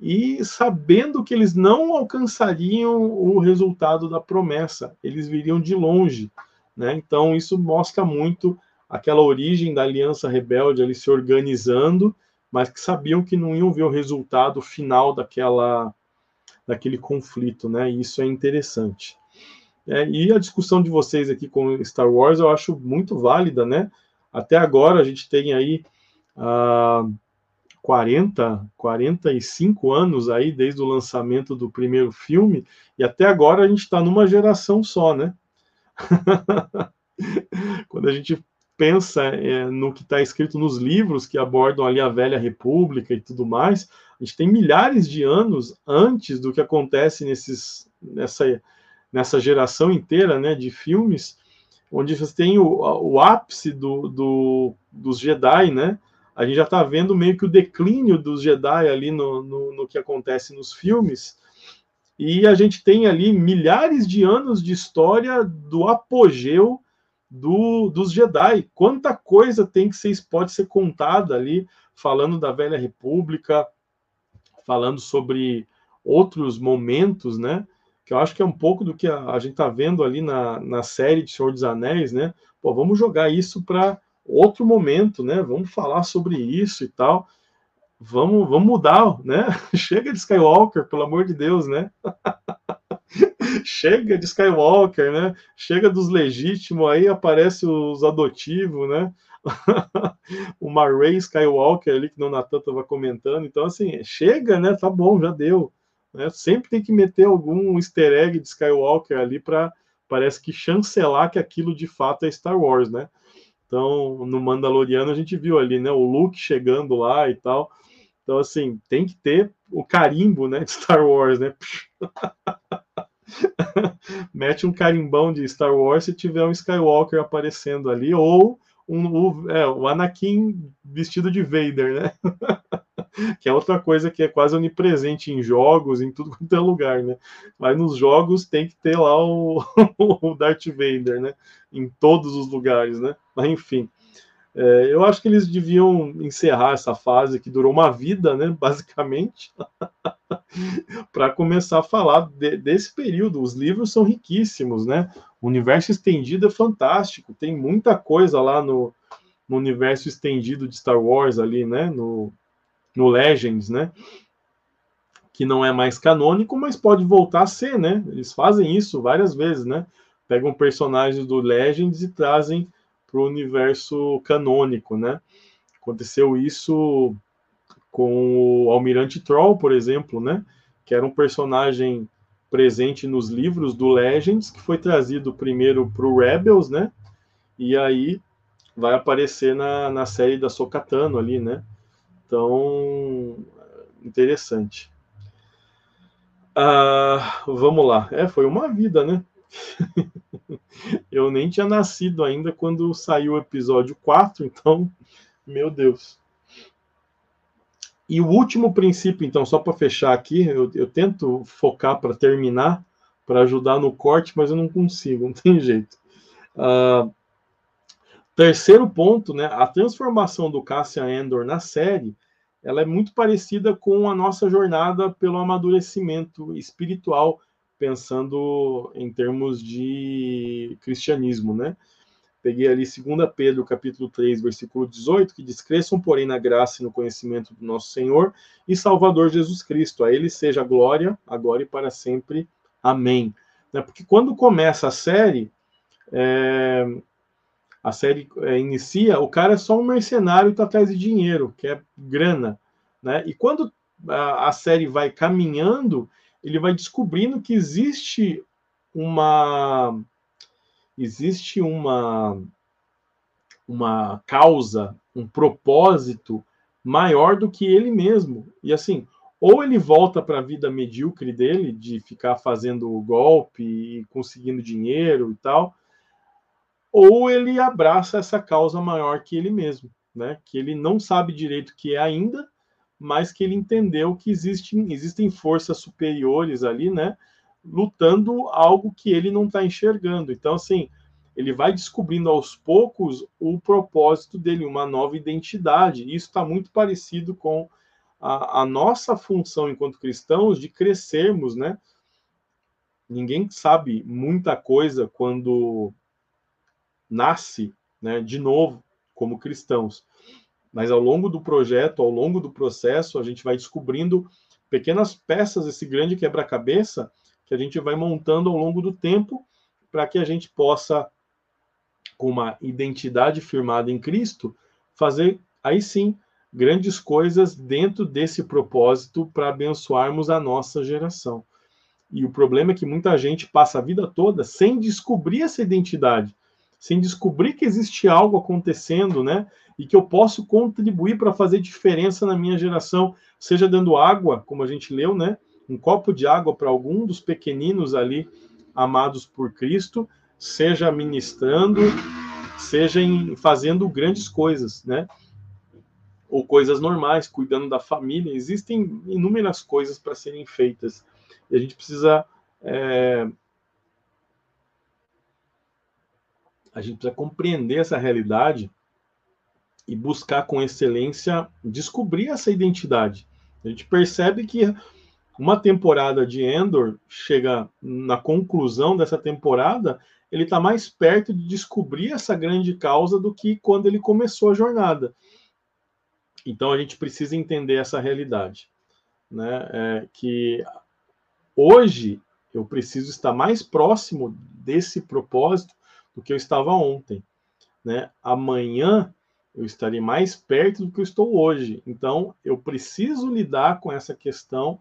e sabendo que eles não alcançariam o resultado da promessa, eles viriam de longe. Né? Então, isso mostra muito aquela origem da aliança rebelde ali se organizando, mas que sabiam que não iam ver o resultado final daquela, daquele conflito. Né? E isso é interessante. É, e a discussão de vocês aqui com Star Wars eu acho muito válida, né? Até agora a gente tem aí uh, 40, 45 anos aí desde o lançamento do primeiro filme, e até agora a gente está numa geração só, né? [LAUGHS] Quando a gente pensa é, no que está escrito nos livros que abordam ali a velha república e tudo mais, a gente tem milhares de anos antes do que acontece nesses, nessa, nessa geração inteira né, de filmes, onde você tem o, o ápice do, do, dos Jedi, né? A gente já está vendo meio que o declínio dos Jedi ali no, no, no que acontece nos filmes, e a gente tem ali milhares de anos de história do apogeu do, dos Jedi. Quanta coisa tem que ser, pode ser contada ali, falando da Velha República, falando sobre outros momentos, né? Que eu acho que é um pouco do que a, a gente está vendo ali na, na série de Senhor dos Anéis, né? Pô, vamos jogar isso para outro momento, né? Vamos falar sobre isso e tal vamos, vamos mudar, né? [LAUGHS] Chega de Skywalker, pelo amor de Deus, né? [LAUGHS] Chega de Skywalker, né? Chega dos legítimos, aí aparece os adotivos, né? [LAUGHS] Uma Ray Skywalker ali que o Natan estava comentando. Então, assim, chega, né? Tá bom, já deu. Né? Sempre tem que meter algum easter egg de Skywalker ali para parece que chancelar que aquilo de fato é Star Wars, né? Então, no Mandaloriano a gente viu ali, né, o Luke chegando lá e tal. Então, assim, tem que ter o carimbo, né, de Star Wars, né? [LAUGHS] Mete um carimbão de Star Wars se tiver um Skywalker aparecendo ali, ou um, o, é, o Anakin vestido de Vader, né? [LAUGHS] que é outra coisa que é quase onipresente em jogos, em tudo quanto é lugar, né? Mas nos jogos tem que ter lá o, [LAUGHS] o Darth Vader, né? Em todos os lugares, né? Mas enfim. É, eu acho que eles deviam encerrar essa fase que durou uma vida, né, [LAUGHS] basicamente, para começar a falar de, desse período. Os livros são riquíssimos, né? O universo estendido é fantástico, tem muita coisa lá no, no universo estendido de Star Wars ali, né? No, no Legends, né? Que não é mais canônico, mas pode voltar a ser, né? Eles fazem isso várias vezes, né? Pegam personagens do Legends e trazem para o universo canônico, né? Aconteceu isso com o Almirante Troll, por exemplo, né? Que era um personagem presente nos livros do Legends, que foi trazido primeiro para o Rebels, né? E aí vai aparecer na, na série da Sokatano ali, né? Então, interessante. Ah, vamos lá. É, foi uma vida, né? [LAUGHS] Eu nem tinha nascido ainda quando saiu o episódio 4, então, meu Deus. E o último princípio, então, só para fechar aqui, eu, eu tento focar para terminar, para ajudar no corte, mas eu não consigo, [LAUGHS] não tem jeito. Uh, terceiro ponto, né? A transformação do Cassian Endor na série, ela é muito parecida com a nossa jornada pelo amadurecimento espiritual pensando em termos de cristianismo, né? Peguei ali 2 Pedro, capítulo 3, versículo 18, que diz: Cresçam, porém, na graça e no conhecimento do nosso Senhor e Salvador Jesus Cristo. A Ele seja glória, agora e para sempre. Amém. Né? Porque quando começa a série, é... a série é, inicia, o cara é só um mercenário e está atrás de dinheiro, que é grana. Né? E quando a, a série vai caminhando, ele vai descobrindo que existe uma existe uma uma causa, um propósito maior do que ele mesmo. E assim, ou ele volta para a vida medíocre dele, de ficar fazendo golpe e conseguindo dinheiro e tal, ou ele abraça essa causa maior que ele mesmo, né? Que ele não sabe direito o que é ainda, mas que ele entendeu que existem, existem forças superiores ali, né? Lutando algo que ele não está enxergando. Então, assim, ele vai descobrindo aos poucos o propósito dele, uma nova identidade. Isso está muito parecido com a, a, nossa função enquanto cristãos de crescermos, né? Ninguém sabe muita coisa quando nasce, né, de novo, como cristãos. Mas ao longo do projeto, ao longo do processo, a gente vai descobrindo pequenas peças desse grande quebra-cabeça que a gente vai montando ao longo do tempo para que a gente possa, com uma identidade firmada em Cristo, fazer aí sim grandes coisas dentro desse propósito para abençoarmos a nossa geração. E o problema é que muita gente passa a vida toda sem descobrir essa identidade, sem descobrir que existe algo acontecendo, né? e que eu posso contribuir para fazer diferença na minha geração, seja dando água, como a gente leu, né? Um copo de água para algum dos pequeninos ali amados por Cristo, seja ministrando, seja em, fazendo grandes coisas, né? Ou coisas normais, cuidando da família. Existem inúmeras coisas para serem feitas. E a gente precisa é, a gente precisa compreender essa realidade e buscar com excelência descobrir essa identidade. A gente percebe que uma temporada de Endor chega na conclusão dessa temporada, ele está mais perto de descobrir essa grande causa do que quando ele começou a jornada. Então a gente precisa entender essa realidade, né? É que hoje eu preciso estar mais próximo desse propósito do que eu estava ontem, né? Amanhã eu estarei mais perto do que eu estou hoje. Então, eu preciso lidar com essa questão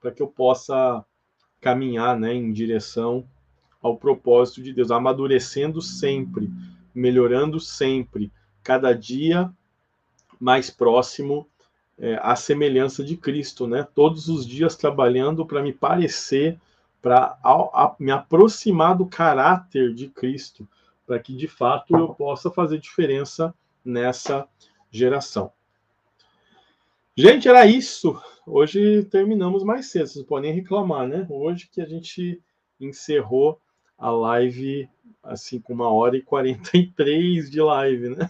para que eu possa caminhar né, em direção ao propósito de Deus, amadurecendo sempre, melhorando sempre, cada dia mais próximo é, à semelhança de Cristo, né? Todos os dias trabalhando para me parecer para me aproximar do caráter de Cristo, para que de fato eu possa fazer diferença nessa geração. Gente, era isso. Hoje terminamos mais cedo, vocês podem reclamar, né? Hoje que a gente encerrou a live assim com uma hora e 43 de live, né?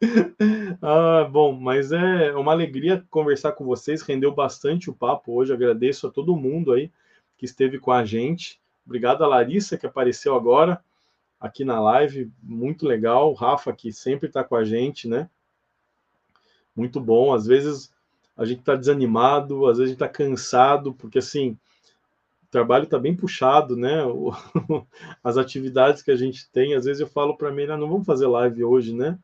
[LAUGHS] ah, bom, mas é uma alegria conversar com vocês, rendeu bastante o papo hoje. Agradeço a todo mundo aí que esteve com a gente. Obrigado a Larissa que apareceu agora aqui na live, muito legal. O Rafa que sempre está com a gente, né? Muito bom. Às vezes a gente está desanimado, às vezes a gente está cansado, porque assim o trabalho está bem puxado, né? [LAUGHS] As atividades que a gente tem, às vezes eu falo para mim, ah, não vamos fazer live hoje, né?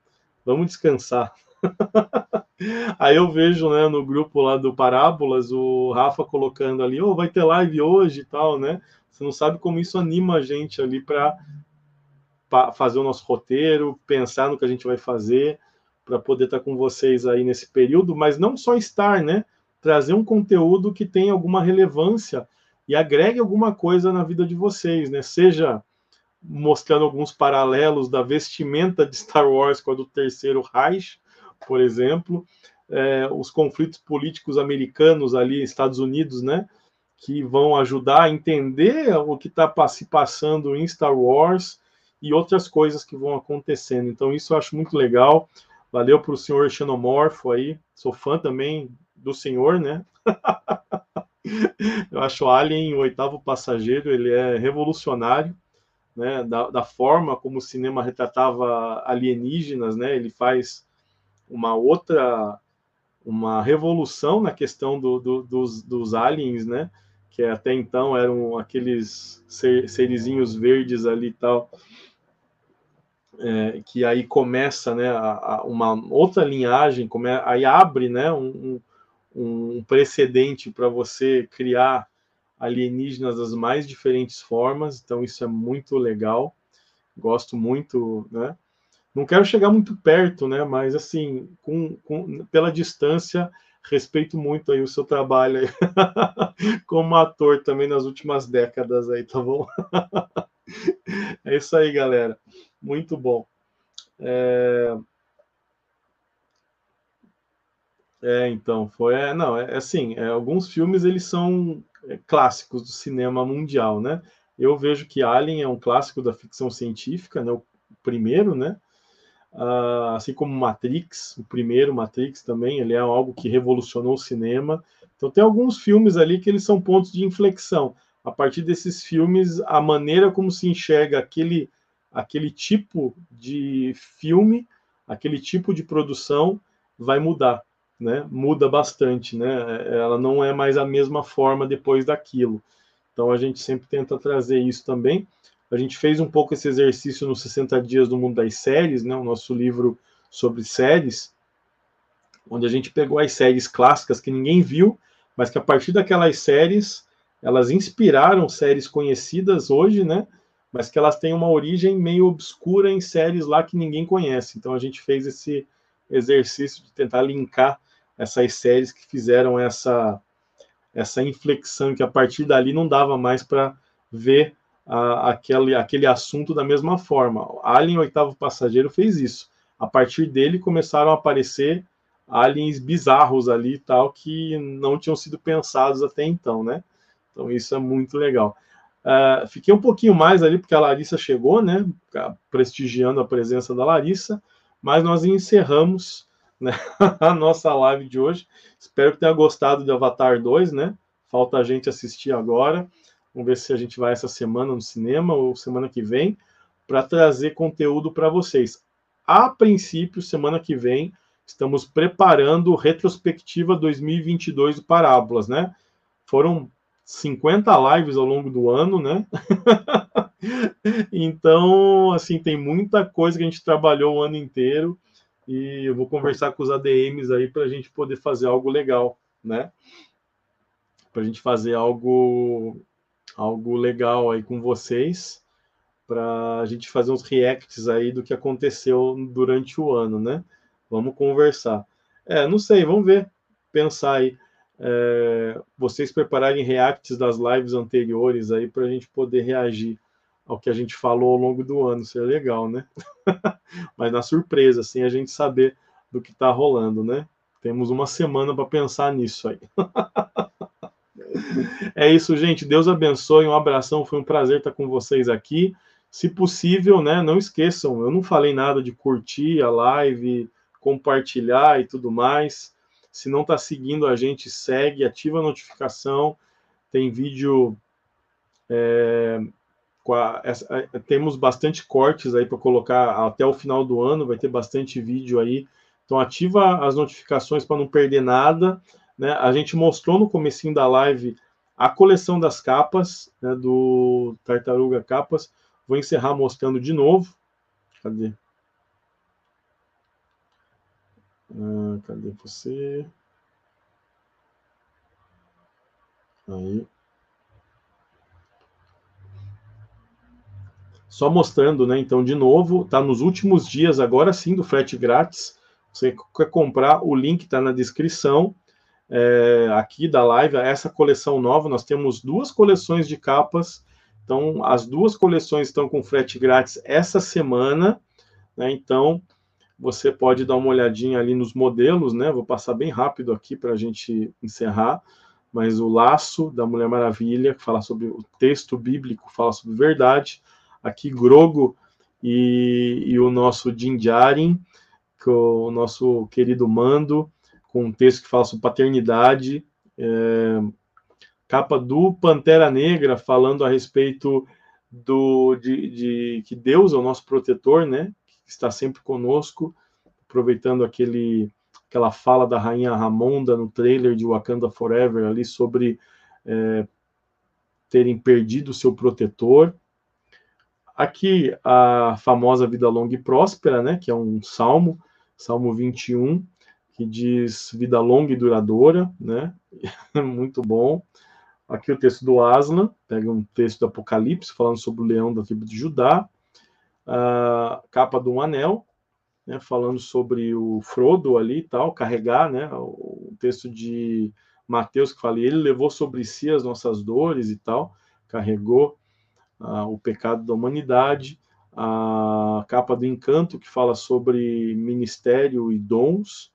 Vamos descansar. [LAUGHS] Aí eu vejo, né, no grupo lá do Parábolas, o Rafa colocando ali, oh, vai ter live hoje e tal, né? Você não sabe como isso anima a gente ali para fazer o nosso roteiro, pensar no que a gente vai fazer, para poder estar tá com vocês aí nesse período, mas não só estar, né? Trazer um conteúdo que tenha alguma relevância e agregue alguma coisa na vida de vocês, né? Seja mostrando alguns paralelos da vestimenta de Star Wars com a do terceiro Reich, por exemplo, é, os conflitos políticos americanos ali, Estados Unidos, né? Que vão ajudar a entender o que está se passando em Star Wars e outras coisas que vão acontecendo. Então, isso eu acho muito legal. Valeu para o senhor Xenomorfo aí, sou fã também do senhor, né? [LAUGHS] eu acho Alien, o oitavo passageiro, ele é revolucionário, né? Da, da, forma como o cinema retratava alienígenas, né? Ele faz uma outra, uma revolução na questão do, do, dos, dos aliens, né? Que até então eram aqueles ser, serizinhos verdes ali e tal, é, que aí começa, né? A, a uma outra linhagem, come, aí abre, né? um, um, precedente para você criar alienígenas das mais diferentes formas, então isso é muito legal. Gosto muito, né? Não quero chegar muito perto, né? Mas assim, com, com pela distância, respeito muito aí o seu trabalho aí, [LAUGHS] como ator também nas últimas décadas aí, tá bom? [LAUGHS] é isso aí, galera. Muito bom. É... É, então, foi. É, não, é assim, é, alguns filmes eles são é, clássicos do cinema mundial, né? Eu vejo que Alien é um clássico da ficção científica, né? O primeiro, né? Uh, assim como Matrix, o primeiro Matrix também, ele é algo que revolucionou o cinema. Então tem alguns filmes ali que eles são pontos de inflexão. A partir desses filmes, a maneira como se enxerga aquele aquele tipo de filme, aquele tipo de produção vai mudar né, muda bastante, né? Ela não é mais a mesma forma depois daquilo. Então a gente sempre tenta trazer isso também. A gente fez um pouco esse exercício nos 60 dias do mundo das séries, né? O nosso livro sobre séries, onde a gente pegou as séries clássicas que ninguém viu, mas que a partir daquelas séries elas inspiraram séries conhecidas hoje, né? Mas que elas têm uma origem meio obscura em séries lá que ninguém conhece. Então a gente fez esse exercício de tentar linkar essas séries que fizeram essa essa inflexão que a partir dali não dava mais para ver a, aquele, aquele assunto da mesma forma. Alien Oitavo Passageiro fez isso. A partir dele começaram a aparecer aliens bizarros ali tal que não tinham sido pensados até então, né? Então isso é muito legal. Uh, fiquei um pouquinho mais ali porque a Larissa chegou, né? Prestigiando a presença da Larissa, mas nós encerramos né, [LAUGHS] a nossa live de hoje. Espero que tenha gostado de Avatar 2, né? Falta a gente assistir agora. Vamos ver se a gente vai essa semana no cinema ou semana que vem para trazer conteúdo para vocês. A princípio, semana que vem, estamos preparando retrospectiva 2022 do Parábolas, né? Foram 50 lives ao longo do ano, né? [LAUGHS] então, assim, tem muita coisa que a gente trabalhou o ano inteiro e eu vou conversar com os ADMs aí para a gente poder fazer algo legal, né? Para a gente fazer algo, algo legal aí com vocês, para a gente fazer uns reacts aí do que aconteceu durante o ano, né? Vamos conversar. É, não sei, vamos ver, pensar aí. É, vocês prepararem reacts das lives anteriores aí para a gente poder reagir ao que a gente falou ao longo do ano. Isso é legal, né? [LAUGHS] Mas na surpresa, sem a gente saber do que está rolando, né? Temos uma semana para pensar nisso aí. [LAUGHS] é isso, gente. Deus abençoe. Um abração. Foi um prazer estar com vocês aqui. Se possível, né? Não esqueçam. Eu não falei nada de curtir a live, compartilhar e tudo mais. Se não está seguindo a gente, segue, ativa a notificação. Tem vídeo. É, a, essa, temos bastante cortes aí para colocar até o final do ano. Vai ter bastante vídeo aí. Então ativa as notificações para não perder nada. Né? A gente mostrou no comecinho da live a coleção das capas né, do Tartaruga Capas. Vou encerrar mostrando de novo. Cadê? Ah, cadê você? Aí. Só mostrando, né? Então, de novo, tá nos últimos dias agora sim do frete grátis. Você quer comprar, o link está na descrição é, aqui da live. Essa coleção nova, nós temos duas coleções de capas. Então, as duas coleções estão com frete grátis essa semana. Né? Então, você pode dar uma olhadinha ali nos modelos, né? Vou passar bem rápido aqui para a gente encerrar. Mas o laço da Mulher Maravilha, que fala sobre o texto bíblico, fala sobre verdade. Aqui, Grogo e, e o nosso Jinjarin, que é o nosso querido Mando, com um texto que fala sobre paternidade. É, capa do Pantera Negra, falando a respeito do, de, de que Deus é o nosso protetor, né? Está sempre conosco, aproveitando aquele, aquela fala da rainha Ramonda no trailer de Wakanda Forever ali sobre é, terem perdido seu protetor. Aqui a famosa vida longa e próspera, né, que é um salmo, Salmo 21, que diz vida longa e duradoura, né? [LAUGHS] Muito bom. Aqui o texto do Aslan, pega um texto do Apocalipse falando sobre o leão da tribo de Judá a capa de um anel, né, falando sobre o Frodo ali e tal, carregar, né, o texto de Mateus que fala, ele levou sobre si as nossas dores e tal, carregou o pecado da humanidade, a capa do Encanto que fala sobre ministério e dons,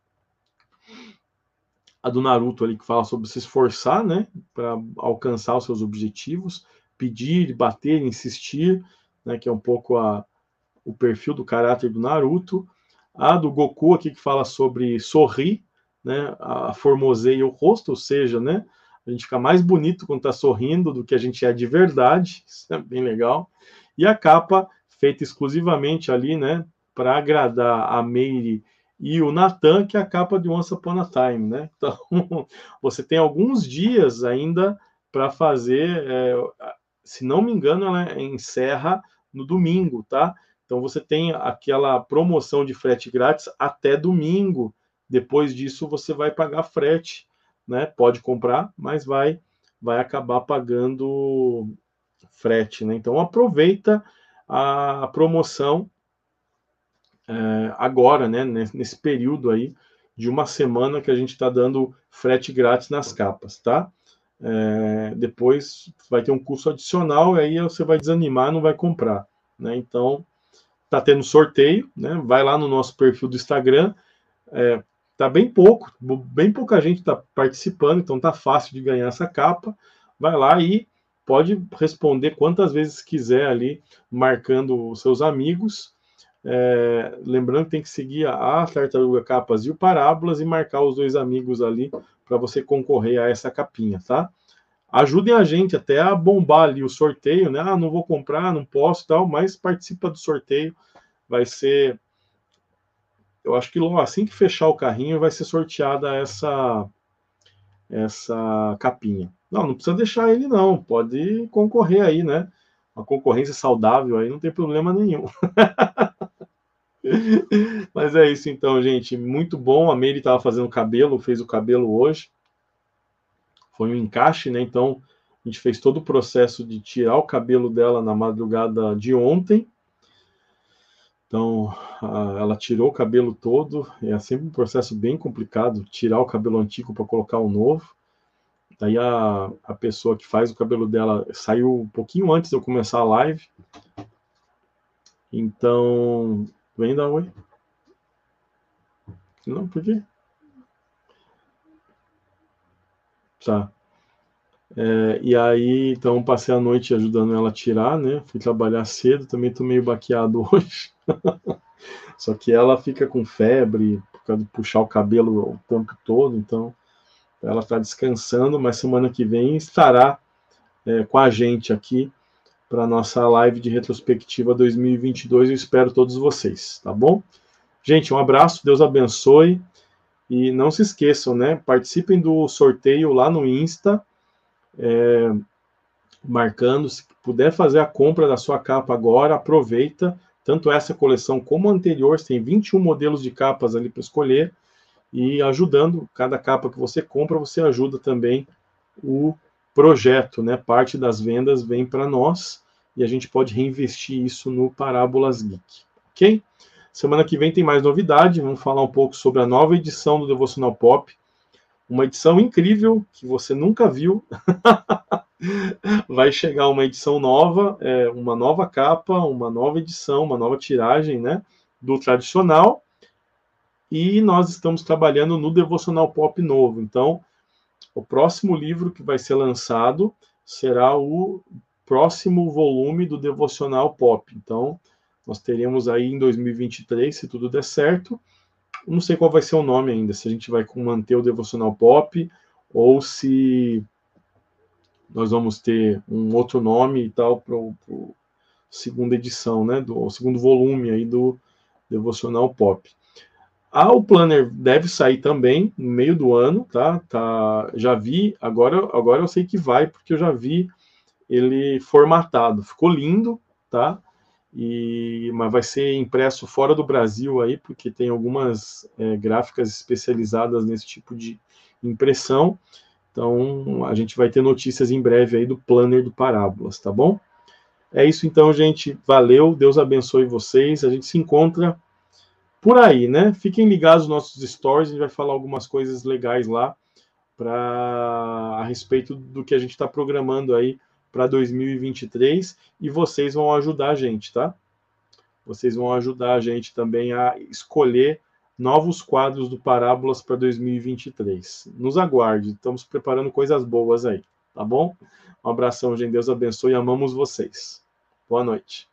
a do Naruto ali que fala sobre se esforçar, né, para alcançar os seus objetivos, pedir, bater, insistir, né, que é um pouco a, o perfil do caráter do Naruto. A do Goku aqui que fala sobre sorrir, né? A formoseia o rosto, ou seja, né? A gente fica mais bonito quando está sorrindo do que a gente é de verdade. [LAUGHS] Isso é bem legal. E a capa feita exclusivamente ali, né? Para agradar a Meire e o Nathan, que é a capa de Once Upon a Time, né? [LAUGHS] Então, você tem alguns dias ainda para fazer, é, se não me engano, ela encerra no domingo, tá? Então você tem aquela promoção de frete grátis até domingo. Depois disso você vai pagar frete, né? Pode comprar, mas vai vai acabar pagando frete, né? Então aproveita a promoção é, agora, né? Nesse período aí de uma semana que a gente está dando frete grátis nas capas, tá? É, depois vai ter um custo adicional e aí você vai desanimar, não vai comprar, né? Então tá tendo sorteio, né? Vai lá no nosso perfil do Instagram. É, tá bem pouco, bem pouca gente está participando, então tá fácil de ganhar essa capa. Vai lá e pode responder quantas vezes quiser ali, marcando os seus amigos. É, lembrando que tem que seguir a Tartaruga Capas e o Parábolas e marcar os dois amigos ali para você concorrer a essa capinha, tá? Ajudem a gente até a bombar ali o sorteio, né? Ah, não vou comprar, não posso tal, mas participa do sorteio. Vai ser. Eu acho que assim que fechar o carrinho, vai ser sorteada essa essa capinha. Não, não precisa deixar ele, não. Pode concorrer aí, né? Uma concorrência saudável aí, não tem problema nenhum. [LAUGHS] Mas é isso então, gente. Muito bom. A Meire estava fazendo cabelo, fez o cabelo hoje foi um encaixe, né? Então a gente fez todo o processo de tirar o cabelo dela na madrugada de ontem. Então a, ela tirou o cabelo todo, é sempre um processo bem complicado tirar o cabelo antigo para colocar o novo. Daí a, a pessoa que faz o cabelo dela saiu um pouquinho antes de eu começar a live. Então, vem dar oi. Não, por quê? Tá. É, e aí, então, passei a noite ajudando ela a tirar, né? Fui trabalhar cedo, também tô meio baqueado [LAUGHS] hoje. Só que ela fica com febre, por causa de puxar o cabelo o tempo todo, então ela está descansando, mas semana que vem estará é, com a gente aqui para nossa live de retrospectiva 2022. Eu espero todos vocês, tá bom? Gente, um abraço, Deus abençoe. E não se esqueçam, né? Participem do sorteio lá no Insta, é, marcando. Se puder fazer a compra da sua capa agora, aproveita. Tanto essa coleção como a anterior, tem 21 modelos de capas ali para escolher. E ajudando, cada capa que você compra, você ajuda também o projeto, né? Parte das vendas vem para nós e a gente pode reinvestir isso no Parábolas Geek, ok? Semana que vem tem mais novidade, vamos falar um pouco sobre a nova edição do Devocional Pop, uma edição incrível que você nunca viu. [LAUGHS] Vai chegar uma edição nova, é, uma nova capa, uma nova edição, uma nova tiragem, né, do tradicional. E nós estamos trabalhando no Devocional Pop novo. Então, o próximo livro que vai ser lançado será o próximo volume do Devocional Pop. Então, nós teremos aí em 2023, se tudo der certo. Não sei qual vai ser o nome ainda, se a gente vai manter o Devocional Pop ou se nós vamos ter um outro nome e tal para a segunda edição, né, do segundo volume aí do Devocional Pop. Ah, o planner deve sair também no meio do ano, tá? tá já vi, agora, agora eu sei que vai, porque eu já vi ele formatado. Ficou lindo, tá? E mas vai ser impresso fora do Brasil aí, porque tem algumas é, gráficas especializadas nesse tipo de impressão. Então, a gente vai ter notícias em breve aí do planner do Parábolas, tá bom? É isso então, gente. Valeu, Deus abençoe vocês. A gente se encontra por aí, né? Fiquem ligados nos nossos stories, a gente vai falar algumas coisas legais lá para a respeito do que a gente está programando aí para 2023 e vocês vão ajudar a gente, tá? Vocês vão ajudar a gente também a escolher novos quadros do Parábolas para 2023. Nos aguarde, estamos preparando coisas boas aí, tá bom? Um abração, gente. Deus abençoe. Amamos vocês. Boa noite.